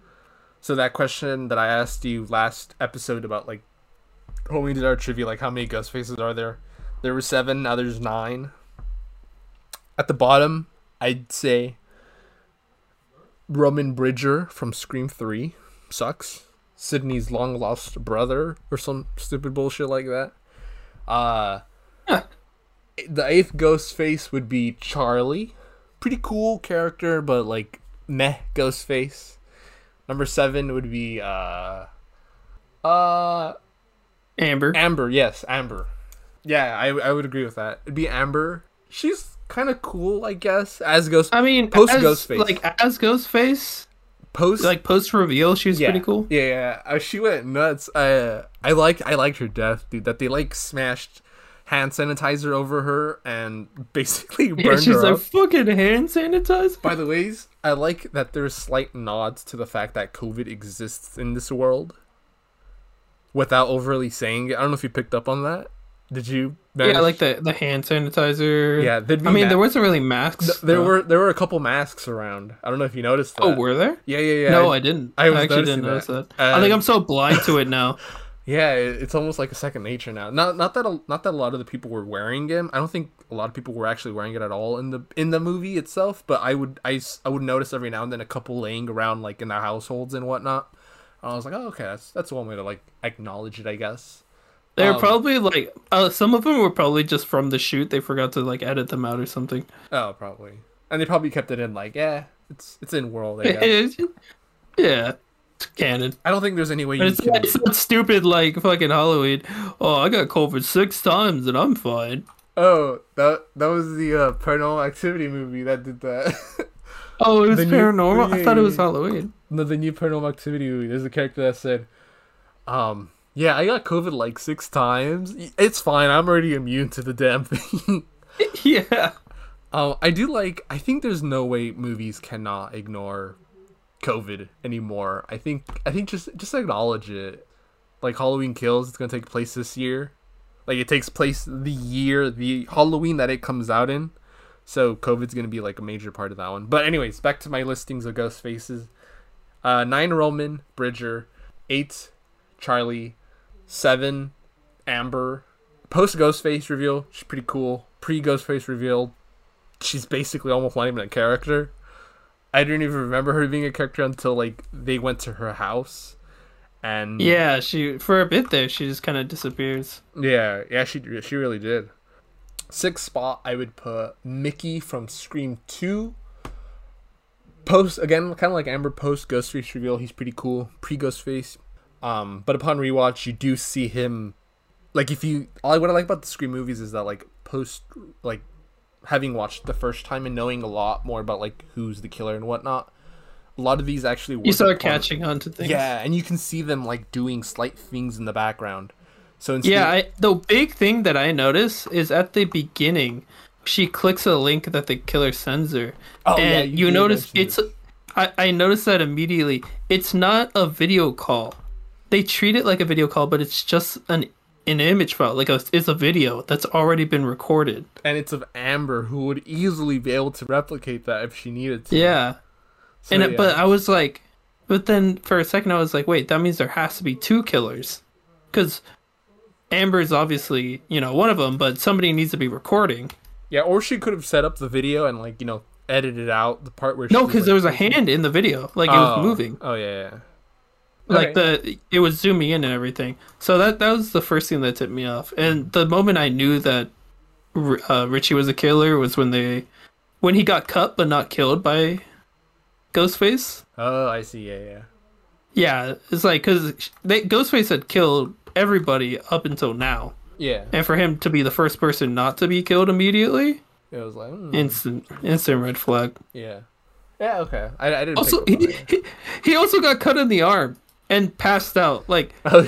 So that question that I asked you last episode about like when we did our trivia, like how many ghost faces are there? There were seven. Now there's nine. At the bottom, I'd say Roman Bridger from Scream Three sucks. Sydney's long lost brother or some stupid bullshit like that. Uh the eighth ghost face would be Charlie. Pretty cool character, but like meh ghost face. Number seven would be uh uh Amber. Amber, yes, Amber. Yeah, I I would agree with that. It'd be Amber. She's kind of cool, I guess. As ghost I mean, Post as, Ghostface. Like as Ghostface, post like post reveal, she was yeah, pretty cool. Yeah, yeah. Uh, she went nuts. I I like I liked her death, dude. That they like smashed hand sanitizer over her and basically burned Yeah, she's her like up. fucking hand sanitizer. By the ways, I like that there's slight nods to the fact that COVID exists in this world without overly saying it. I don't know if you picked up on that. Did you? Yeah, like the the hand sanitizer. Yeah, there'd be I mean, ma- there wasn't really masks. Th- there were there were a couple masks around. I don't know if you noticed that. Oh, were there? yeah, yeah, yeah. no, I didn't. I I, actually didn't notice that. that. I think Uh, I'm so blind to it now. Yeah, it's almost like a second nature now. Not not that a, not that a lot of the people were wearing it. I don't think a lot of people were actually wearing it at all in the in the movie itself. But I would I, I would notice every now and then a couple laying around like in their households and whatnot. And I was like, oh okay, that's that's one way to like acknowledge it, I guess. They were Um, probably like uh, some of them were probably just from the shoot. They forgot to like edit them out or something. Oh, probably. And they probably kept it in like, yeah, it's it's in world. I, guess. yeah, it's canon. I don't think there's any way But you it's, can. it's not stupid like fucking Halloween. Oh, I got COVID six times and I'm fine. Oh, that that was the uh, Paranormal Activity movie that did that. Oh, it was The new- paranormal. I thought it was. Halloween. No, the new Paranormal Activity movie. There's a character that said, um, yeah, I got COVID like six times. It's fine. I'm already immune to the damn thing. yeah. Um, I do like. I think there's no way movies cannot ignore COVID anymore. I think. I think just just acknowledge it. Like Halloween Kills, it's gonna take place this year. Like it takes place the year the Halloween that it comes out in. So COVID's gonna be like a major part of that one. But anyways, back to my listings of ghost faces. Uh, nine Roman Bridger, eight Charlie, seven Amber. Post Ghostface reveal, she's pretty cool. Pre Ghostface reveal, she's basically almost not even a character. I didn't even remember her being a character until like they went to her house, and Yeah, she for a bit there she just kind of disappears. yeah, yeah, she she really did. Sixth spot, I would put Mickey from Scream Two. Post again, kind of like Amber. Post Ghostface reveal, he's pretty cool. Pre Ghostface, um, but upon rewatch, you do see him. Like if you, all what I like about the Scream movies is that like post, like having watched the first time and knowing a lot more about like who's the killer and whatnot. A lot of these actually You start upon- catching on to things. Yeah, and you can see them like doing slight things in the background. So instead, Yeah, I, the big thing that I notice is at the beginning, she clicks a link that the killer sends her, Oh, yeah, and you you, notice it's. I, I noticed that immediately. It's not a video call. They treat it like a video call, but it's just an an image file. Like a, it's a video that's already been recorded. and it's of Amber who would easily be able to replicate that if she needed to. Yeah, So, and yeah. but I was like, but then for a second I was like, wait, that means there has to be two killers, because Amber is obviously you know one of them, but somebody needs to be recording. yeah, or she could have set up the video and like you know edited out the part where No, because like, there was a hand in the video, like it was Oh. moving, Oh yeah, yeah. Like the it was zooming in and everything. So that that was the first thing that tipped me off. And the moment I knew that uh, Richie was a killer was when they when he got cut but not killed by Ghostface. Oh, I see. Yeah, yeah. Yeah, it's like because Ghostface had killed everybody up until now, Yeah, and for him to be the first person not to be killed immediately, it was like mm, instant instant red flag. yeah, yeah. Okay, I, I didn't. Also, he, he he also got cut in the arm and passed out. Like Oh,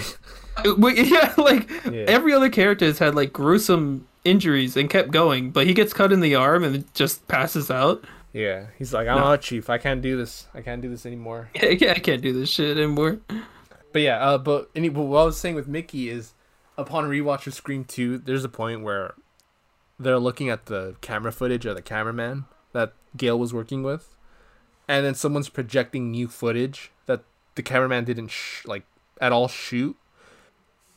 yeah, like Yeah. every other character has had like gruesome injuries and kept going, but he gets cut in the arm and just passes out. yeah. He's like, I'm not chief. I can't do this. I can't do this anymore. Yeah, I can't do this shit anymore. But yeah, uh, but, any, but what I was saying with Mickey is, upon rewatch of Scream Two, there's a point where they're looking at the camera footage of the cameraman that Gail was working with, and then someone's projecting new footage that the cameraman didn't sh- like at all shoot.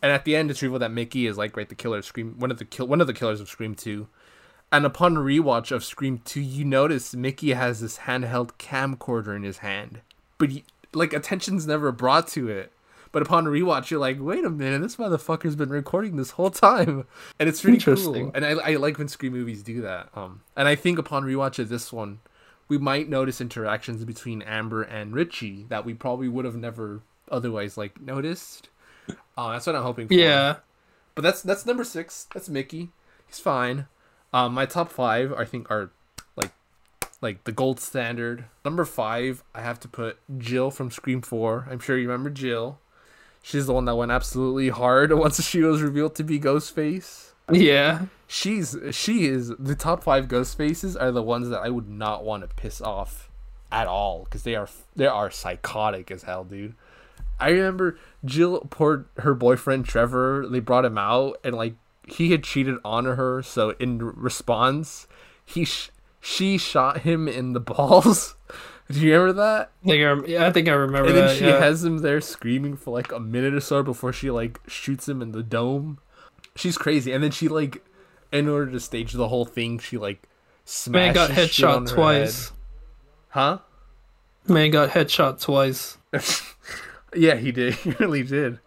And at the end, it's revealed that Mickey is like right the killer of Scream, one of the kill, one of the killers of Scream Two. And upon rewatch of Scream Two, you notice Mickey has this handheld camcorder in his hand, but he, like attention's never brought to it. But upon rewatch, you're like, wait a minute, this motherfucker's been recording this whole time, and it's really cool. And I, I like when Scream movies do that. Um, and I think upon rewatch of this one, we might notice interactions between Amber and Richie that we probably would have never otherwise like noticed. Uh, that's what I'm hoping for. Yeah, But that's that's number six. That's Mickey. He's fine. Um, my top five, I think, are like like the gold standard. Number five, I have to put Jill from Scream Four. I'm sure you remember Jill. She's the one that went absolutely hard once she was revealed to be Ghostface. Yeah, She's she is the top five ghost faces are the ones that I would not want to piss off at all because they are they are psychotic as hell, dude. I remember Jill poured her boyfriend Trevor. They brought him out and like he had cheated on her, so in response, he sh- she shot him in the balls. Do you remember that? I think I, rem- yeah, I think I remember And then that. she yeah. has him there screaming for like a minute or so before she like shoots him in the dome. She's crazy. And then she like, in order to stage the whole thing, she like smashed. Man got headshot twice. head. Huh? Man got headshot twice. Yeah, he did. He really did.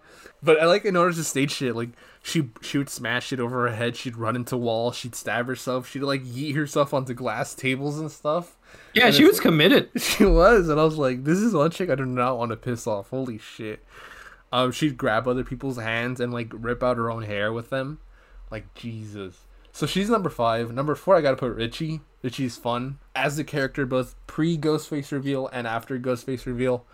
But I like in order to stage shit, like she she would smash it over her head. She'd run into walls. She'd stab herself. She'd like yeet herself onto glass tables and stuff. Yeah, And she was committed. She was, and I was like, "This is one chick I do not want to piss off." Holy shit! Um, she'd grab other people's hands and like rip out her own hair with them, like Jesus. So she's number five. Number four, I gotta put Richie. Richie's fun as the character, both pre Ghostface reveal and after Ghostface reveal.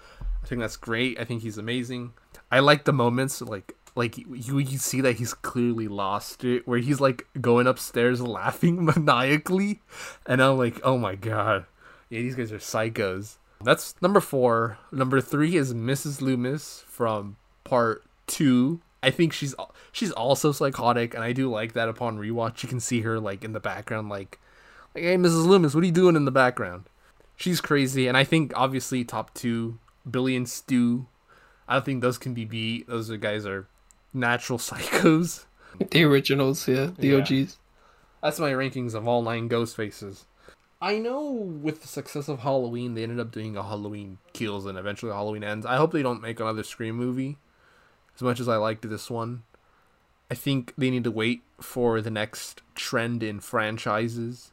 I think that's great. I think he's amazing. I like the moments like like you you see that he's clearly lost it, where he's like going upstairs laughing maniacally, and I'm like, oh my god, yeah, these guys are psychos. That's number four. Number three is Mrs. Loomis from part two. I think she's she's also psychotic, and I do like that. Upon rewatch, you can see her like in the background, like, like, hey, Mrs. Loomis, what are you doing in the background? She's crazy, and I think obviously top two, Billy and Stu. I don't think those can be beat. Those are guys are natural psychos. The originals, yeah, the Yeah. OGs. That's my rankings of all nine ghost faces. I know with the success of Halloween, they ended up doing a Halloween kills and eventually Halloween ends. I hope they don't make another Scream movie. As much as I liked this one, I think they need to wait for the next trend in franchises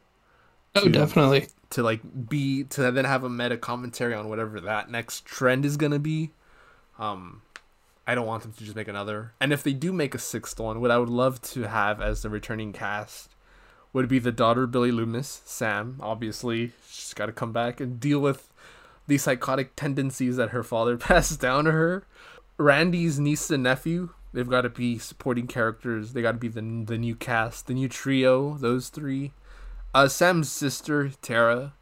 Oh, to- definitely. to like be to then have a meta commentary on whatever that next trend is gonna be. Um, I don't want them to just make another. And if they do make a sixth one, what I would love to have as the returning cast would be the daughter Billy Loomis, Sam. Obviously, she's got to come back and deal with the psychotic tendencies that her father passed down to her. Randy's niece and nephew. They've got to be supporting characters. They got to be the the new cast, the new trio. Those three. Uh, Sam's sister Tara.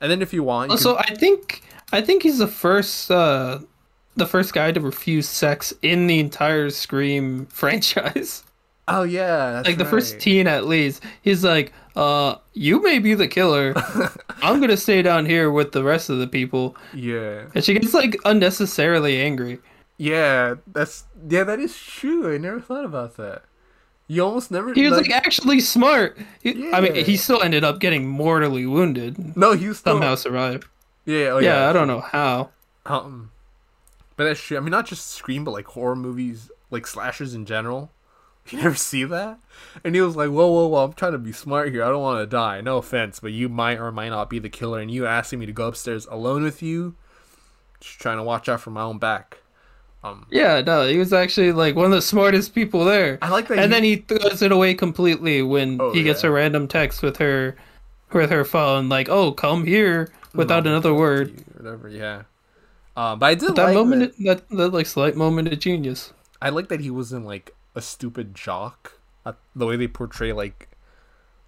And then if you want, you Also, can- I think I think he's the first uh the first guy to refuse sex in the entire Scream franchise. oh yeah, that's like the first teen at least. He's like, uh, you may be the killer. I'm gonna stay down here with the rest of the people. Yeah, And she gets like unnecessarily angry. Yeah, that's yeah, that is true. I never thought about that. You almost never. He was like, actually smart. He- I mean, he still ended up getting mortally wounded. no, he was still, Somehow survived. Yeah, oh, yeah, yeah. I don't know how. Um, but that's true. I mean, not just Scream, but like horror movies, like slashers in general. You never see that. And he was like, "Whoa, whoa, whoa! I'm trying to be smart here. I don't want to die. No offense, but you might or might not be the killer, and you asking me to go upstairs alone with you, just trying to watch out for my own back." Um, Yeah, no, he was actually like one of the smartest people there. I like that. and he- then he throws it away completely when Oh, he gets yeah. a random text with her with her phone like oh come here without another word whatever. Yeah. Um, but I did that like moment that- that, that like slight moment of genius I like that he wasn't like a stupid jock. Uh, the way they portray like,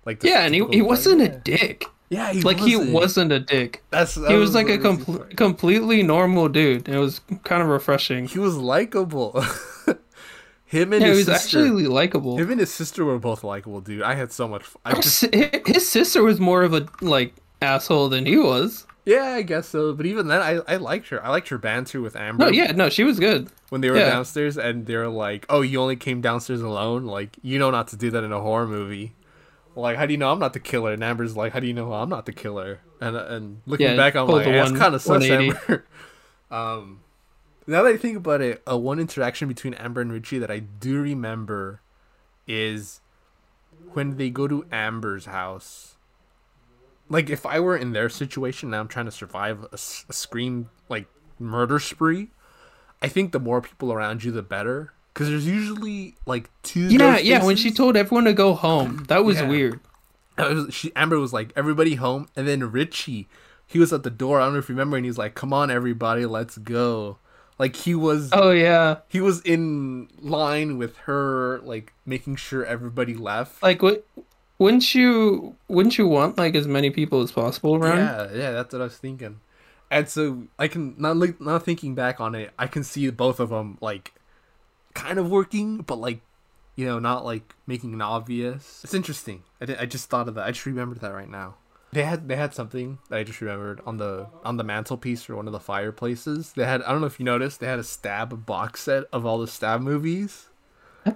like the yeah and he, he wasn't a dick Yeah, he like he wasn't. wasn't a dick That's he that was like a was funny. completely normal dude it was kind of refreshing He was likable. him and yeah he his was sister. actually likable Him and his sister were both likable, dude. I had so much. Fun. I just his, his sister was more of a like asshole than he was yeah, I guess so. But even then, I I liked her. I liked her banter with Amber. no yeah no she was good when they were yeah. downstairs and they're like, "Oh, you only came downstairs alone? Like, you know not to do that in a horror movie." Like, how do you know I'm not the killer? And Amber's like, "How do you know I'm not the killer?" And and looking Yeah, back, I'm like, "That's kind of sus." Amber. um, now that I think about it, a one interaction between Amber and Richie that I do remember is when they go to Amber's house. Like, if I were in their situation, now I'm trying to survive a scream like murder spree. I think the more people around you, the better. Because there's usually like two. yeah yeah when she told everyone to go home that was Yeah. weird was- she Amber was like, "Everybody home," and then Richie, he was at the door. I don't know if you remember, and he's like, "Come on, everybody, let's go." Like he was, oh yeah he was in line with her, like making sure everybody left. like what wouldn't you wouldn't you want like as many people as possible around Yeah, yeah, that's what I was thinking. And so I can not like not thinking back on it, I can see both of them like kind of working, but like you know, not like making it obvious. It's interesting. I, did, I just thought of that. I just remembered that right now. They had they had something that I just remembered on the on the mantelpiece or one of the fireplaces. They had I don't know if you noticed they had a stab box set of all the stab movies.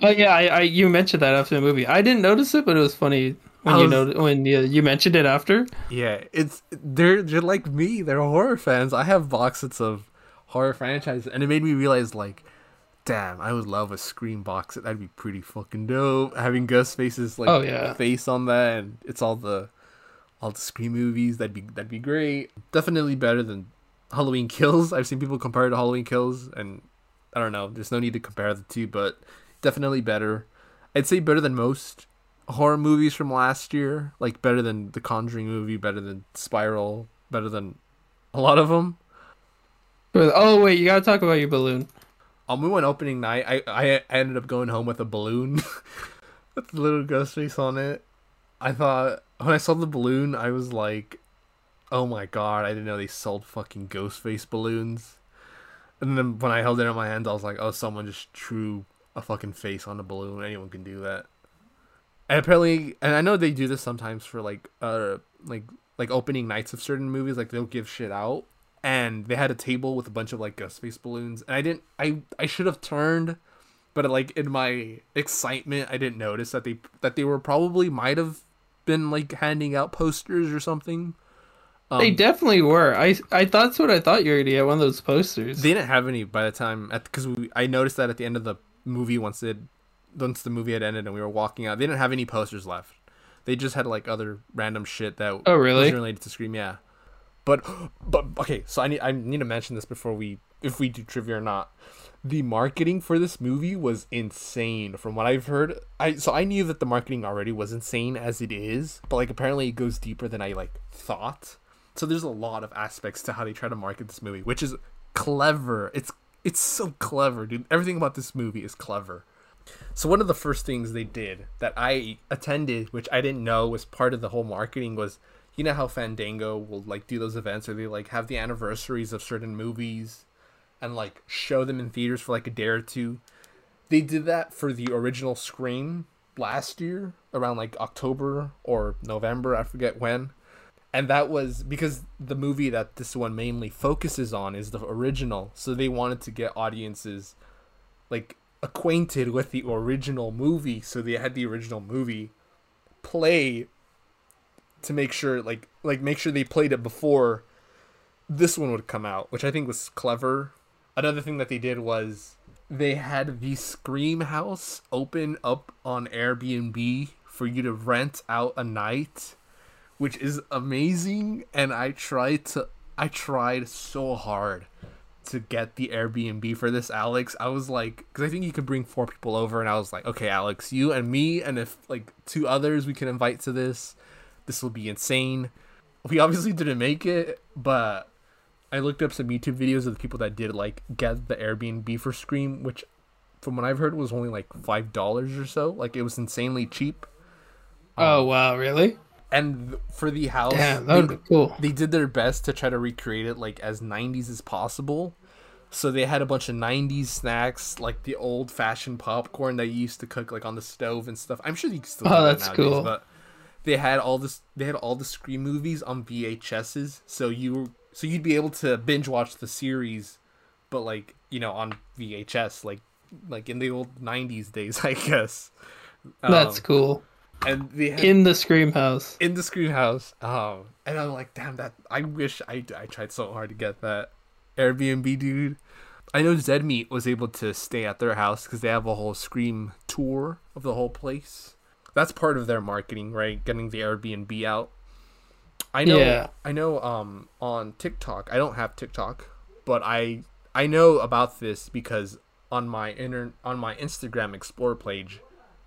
oh yeah I, I you mentioned that after the movie i didn't notice it but it was funny when I you know when you, you mentioned it after Yeah, it's they're they're like me. They're horror fans. I have box sets of horror franchises, and it made me realize like, damn, I would love a Scream box. That'd be pretty fucking dope. Having Ghostface's like Oh, yeah. face on that, and it's all the all the Scream movies. That'd be that'd be great. Definitely better than Halloween Kills. I've seen people compare it to Halloween Kills, and I don't know. There's no need to compare the two, but definitely better. I'd say better than most horror movies from last year, like better than the Conjuring movie, better than Spiral, better than a lot of them. Oh wait, you gotta talk about your balloon. Um, we went opening night. I I ended up going home with a balloon with the little ghost face on it. I thought when I saw the balloon, I was like, "Oh my god! I didn't know they sold fucking ghost face balloons." And then when I held it in my hands, I was like, "Oh, someone just drew a fucking face on a balloon. Anyone can do that." And apparently, and I know they do this sometimes for like uh like like opening nights of certain movies. Like they'll give shit out, and they had a table with a bunch of like ghost face balloons. And I didn't. I I should have turned, but like in my excitement, I didn't notice that they that they were probably might have been like handing out posters or something. Um, they definitely were. I I thought that's what I thought you were gonna get one of those posters. They didn't have any by the time because I noticed that at the end of the movie once it once the movie had ended and we were walking out, they didn't have any posters left. They just had like other random shit that oh really wasn't related to Scream. Yeah, but but okay. So I need I need to mention this before we if we do trivia or not. The marketing for this movie was insane. From what I've heard, I so I knew that the marketing already was insane as it is, but like apparently it goes deeper than I like thought. So there's a lot of aspects to how they try to market this movie, which is clever. It's it's so clever, dude. Everything about this movie is clever. So one of the first things they did that I attended, which I didn't know was part of the whole marketing, was you know how Fandango will like do those events where they like have the anniversaries of certain movies and like show them in theaters for like a day or two. They did that for the original Scream last year around like October or November, I forget when. And that was because the movie that this one mainly focuses on is the original, so they wanted to get audiences like acquainted with the original movie, so they had the original movie play to make sure like like make sure they played it before this one would come out, which I think was clever. Another thing that they did was they had the Scream House open up on Airbnb for you to rent out a night, which is amazing and I tried to I tried so hard to get the Airbnb for this, Alex. I was like, because I think you could bring four people over, and I was like, okay, Alex, you and me, and if like two others we can invite to this, this will be insane. We obviously didn't make it, but I looked up some YouTube videos of the people that did like get the Airbnb for Scream, which from what I've heard was only like five dollars or so. Like it was insanely cheap. Oh um, wow, really? and for the house, Damn, that would they, be cool. They did their best to try to recreate it like as '90s as possible. So they had a bunch of '90s snacks, like the old-fashioned popcorn that you used to cook like on the stove and stuff. I'm sure you can still. Oh, that's that nowadays, cool. But they had all this. They had all the Scream movies on VHSs, so you so you'd be able to binge watch the series, but like you know on VHS, like like in the old '90s days, I guess. That's um, cool and they had, in the scream house in the scream house oh and i'm like damn that i wish i i tried so hard to get that airbnb dude i know Dead Meat was able to stay at their house because they have a whole scream tour of the whole place that's part of their marketing right getting the airbnb out i know yeah. i know um on tiktok i don't have tiktok but i i know about this because on my inter on my instagram explore page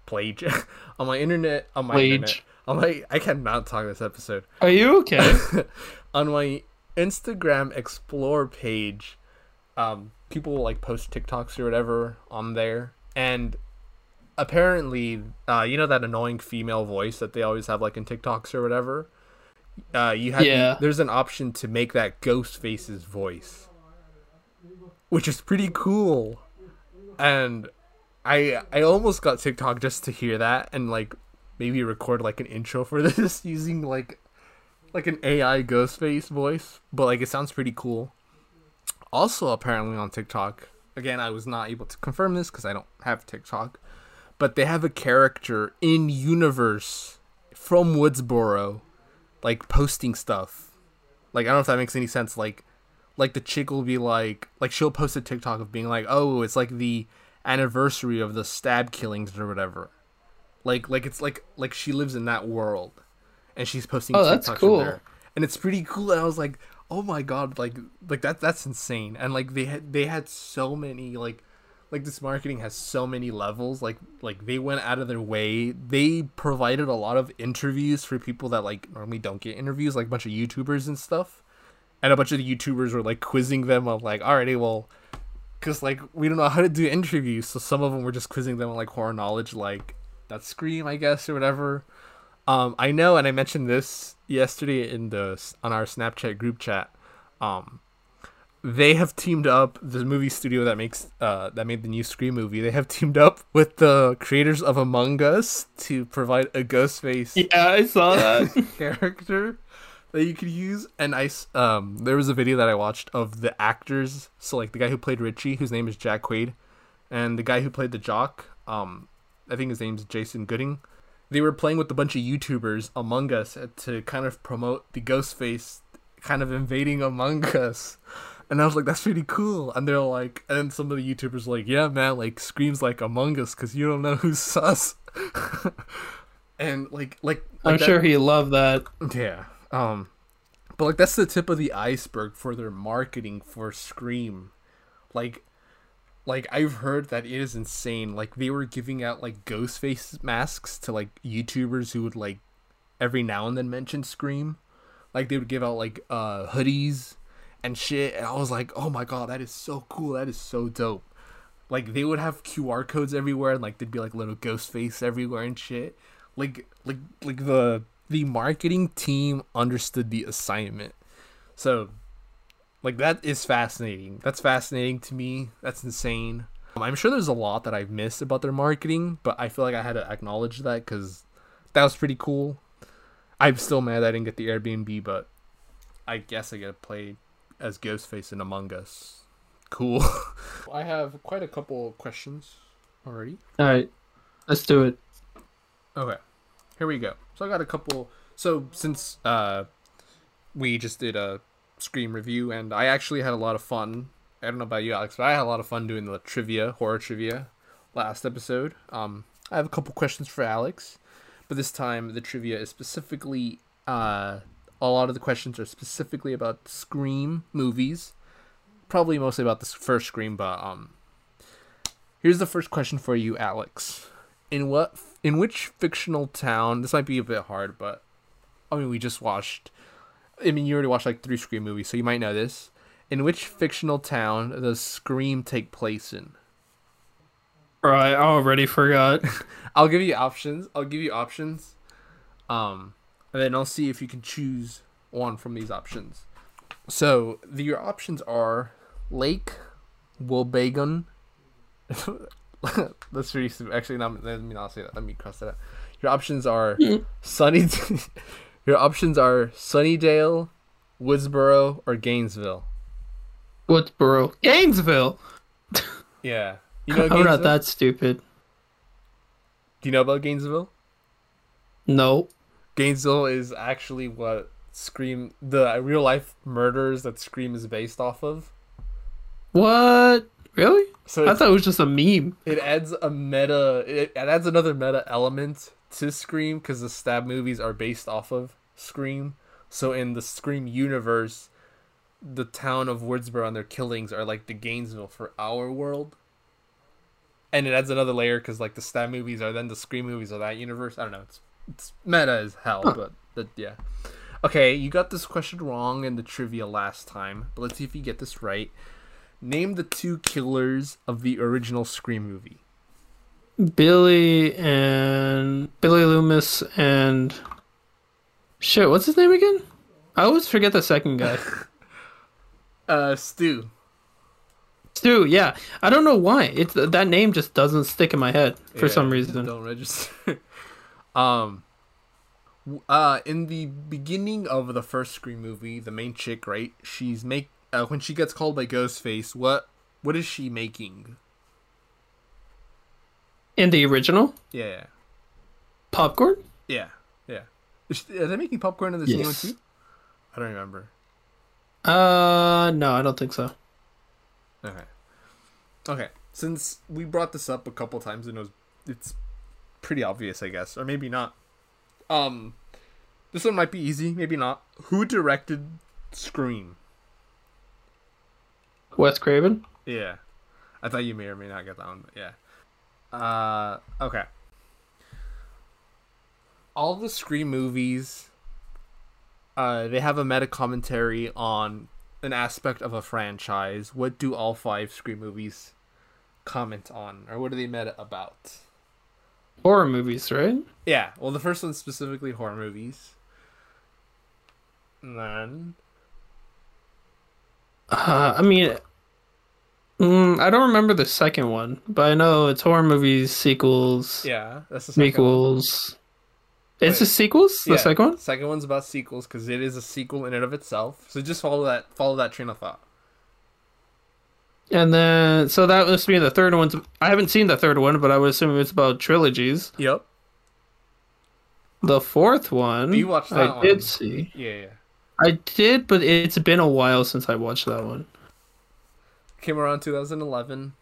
page on my internet on my internet on my I cannot talk this episode. Are you okay? on my Instagram explore page, um, people like post TikToks or whatever on there, and apparently, uh, you know that annoying female voice that they always have like in TikToks or whatever. Uh, you have yeah. there's an option to make that Ghostface's voice, which is pretty cool, and I I almost got TikTok just to hear that and like maybe record like an intro for this using like like an AI ghost face voice, but like it sounds pretty cool. Also apparently on TikTok, again I was not able to confirm this cuz I don't have TikTok, but they have a character in universe from Woodsboro like posting stuff. Like I don't know if that makes any sense like like the chick will be like like she'll post a TikTok of being like, "Oh, it's like the anniversary of the stab killings or whatever. Like like it's like like she lives in that world, and she's posting. Oh, that's cool. There. And it's pretty cool. And I was like, oh my god, like like that that's insane. And like they had they had so many like like this marketing has so many levels. Like like they went out of their way. They provided a lot of interviews for people that like normally don't get interviews, like a bunch of YouTubers and stuff. And a bunch of the YouTubers were like quizzing them of like, alrighty, well, because like we don't know how to do interviews, so some of them were just quizzing them on like horror knowledge, like that scream, I guess, or whatever. Um, I know, and I mentioned this yesterday in the on our Snapchat group chat. Um, they have teamed up the movie studio that makes uh that made the new Scream movie. They have teamed up with the creators of Among Us to provide a Ghostface Yeah, I saw that. character that you could use. And I um there was a video that I watched of the actors. So like the guy who played Richie, whose name is Jack Quaid, and the guy who played the jock, um, I think his name's Mason Gooding. They were playing with a bunch of YouTubers Among Us to kind of promote the Ghostface kind of invading Among Us. And I was like, that's pretty cool. And they're like, and some of the YouTubers were like, yeah, man, like screams like Among Us because you don't know who's sus. and like, like, I'm that- sure he loved that. yeah. Um but like that's the tip of the iceberg for their marketing for Scream. Like like I've heard that it is insane. Like they were giving out like ghost face masks to like YouTubers who would like every now and then mention Scream. Like they would give out like uh hoodies and shit and I was like, "Oh my god, that is so cool. That is so dope." Like they would have QR codes everywhere and like there'd be like little ghost face everywhere and shit. Like like like the the marketing team understood the assignment. So like that is fascinating. That's fascinating to me. That's insane. Um, I'm sure there's a lot that I've missed about their marketing, but I feel like I had to acknowledge that cuz that was pretty cool. I'm still mad I didn't get the Airbnb, but I guess I get to play as Ghostface in Among Us. Cool. I have quite a couple questions already. All right, let's do it. Okay, here we go. So I got a couple. So since uh, we just did a Scream review, and I actually had a lot of fun. I don't know about you, Alex, but I had a lot of fun doing the trivia, horror trivia, last episode. Um, I have a couple questions for Alex, but this time the trivia is specifically. Uh, a lot of the questions are specifically about Scream movies, probably mostly about the first Scream. But um, here's the first question for you, Alex. In what in which fictional town this might be a bit hard but i mean we just watched i mean you already watched like three scream movies so you might know this. In which fictional town does scream take place in? Right, I already forgot. i'll give you options. I'll give you options. Um and then i'll see if you can choose one from these options so the, your options are lake wobegon that's really stupid. Actually, not, let me not say that. Let me cross that out. Your options are hmm. Sunny. your options are Sunnydale, Woodsboro, or Gainesville. Woodsboro, Gainesville. Yeah, you know I'm not that stupid. Do you know about Gainesville? No. Gainesville is actually what Scream, the real life murders that Scream is based off of. What? Really? So I thought it was just a meme. it adds a meta it, it adds another meta element to scream because the stab movies are based off of scream so in the scream universe the town of woodsboro and their killings are like the gainesville for our world and it adds another layer because like the stab movies are then the scream movies of that universe i don't know it's it's meta as hell but, but yeah okay you got this question wrong in the trivia last time but let's see if you get this right Name the two killers of the original Scream movie. Billy and Billy Loomis and shit. What's his name again? I always forget the second guy. Uh, Stu. Stu. Yeah, I don't know why. It's that name just doesn't stick in my head for Yeah, some reason. Don't register. um, uh, in the beginning of the first Scream movie, the main chick, right? She's make uh, when she gets called by Ghostface. What what is she making? In the original, Yeah, popcorn. yeah, yeah. Is she- are they making popcorn in this new one Yes. too? I don't remember. Uh, no, I don't think so. Okay. Okay. Since we brought this up a couple times and it was it's pretty obvious, I guess, or maybe not. Um this one might be easy, maybe not. Who directed Scream? Wes Craven. Yeah. I thought you may or may not get that one, but yeah. Uh, okay. All the Scream movies, uh, they have a meta commentary on an aspect of a franchise. What do all five Scream movies comment on, or what are they meta about? Horror movies, right? Yeah, well, the first one's specifically horror movies. And then, Uh, I mean, mm, I don't remember the second one, but I know it's horror movies, sequels, yeah, that's the second one. sequels. It's the sequels. The Yeah, second one. Second one's about sequels because it is a sequel in and of itself. So just follow that follow that train of thought. And then, so that must be the third one. I haven't seen the third one, but I would assume it's about trilogies. Yep. The fourth one, You watched that I that did see. Yeah, yeah. I did, but it's been a while since I watched that one. Came around 2011.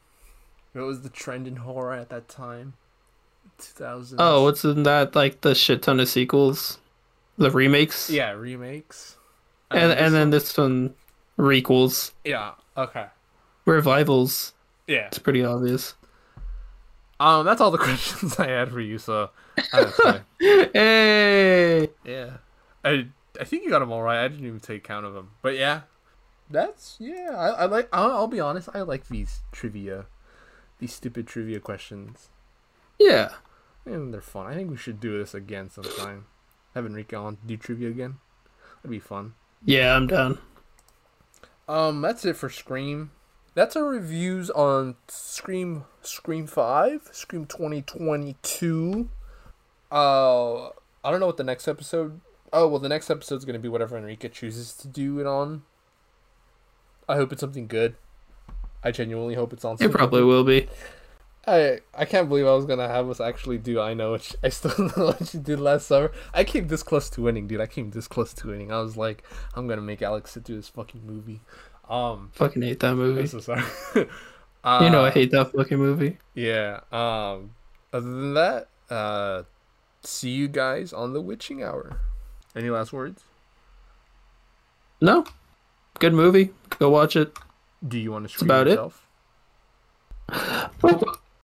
What was the trend in horror at that time? 2000. Oh, what's in that? Like the shit ton of sequels, the remakes, yeah, remakes. and this and then one- this one, requels, yeah, okay, revivals. yeah. It's pretty obvious. Um, that's all the questions I had for you. So. Hey, yeah, I I think you got them all right. I didn't even take count of them, but yeah, that's yeah. I, I like. I'll, I'll be honest. I like these trivia, these stupid trivia questions. yeah, And they're fun. I think we should do this again sometime. Have Enrique on do trivia again. That'd be fun. yeah. I'm done. Um, that's it for Scream. That's our reviews on Scream, Scream Five, Scream twenty twenty two. Uh, I don't know what the next episode. Oh well, the next episode's gonna be whatever Enrique chooses to do it on. I hope it's something good. I genuinely hope it's on. It probably good. will be. I I can't believe I was gonna have us actually do. I know what you, I still know what you did last summer. I came this close to winning, dude. I came this close to winning. I was like, I'm gonna make Alex sit through this fucking movie. Um, Fucking hate that I'm movie. so sorry. uh, you know I hate that fucking movie. Yeah. Um. Other than that, uh, see you guys on the witching hour. Any last words? No, good movie. Go watch it. Do you want to scream about it. yourself?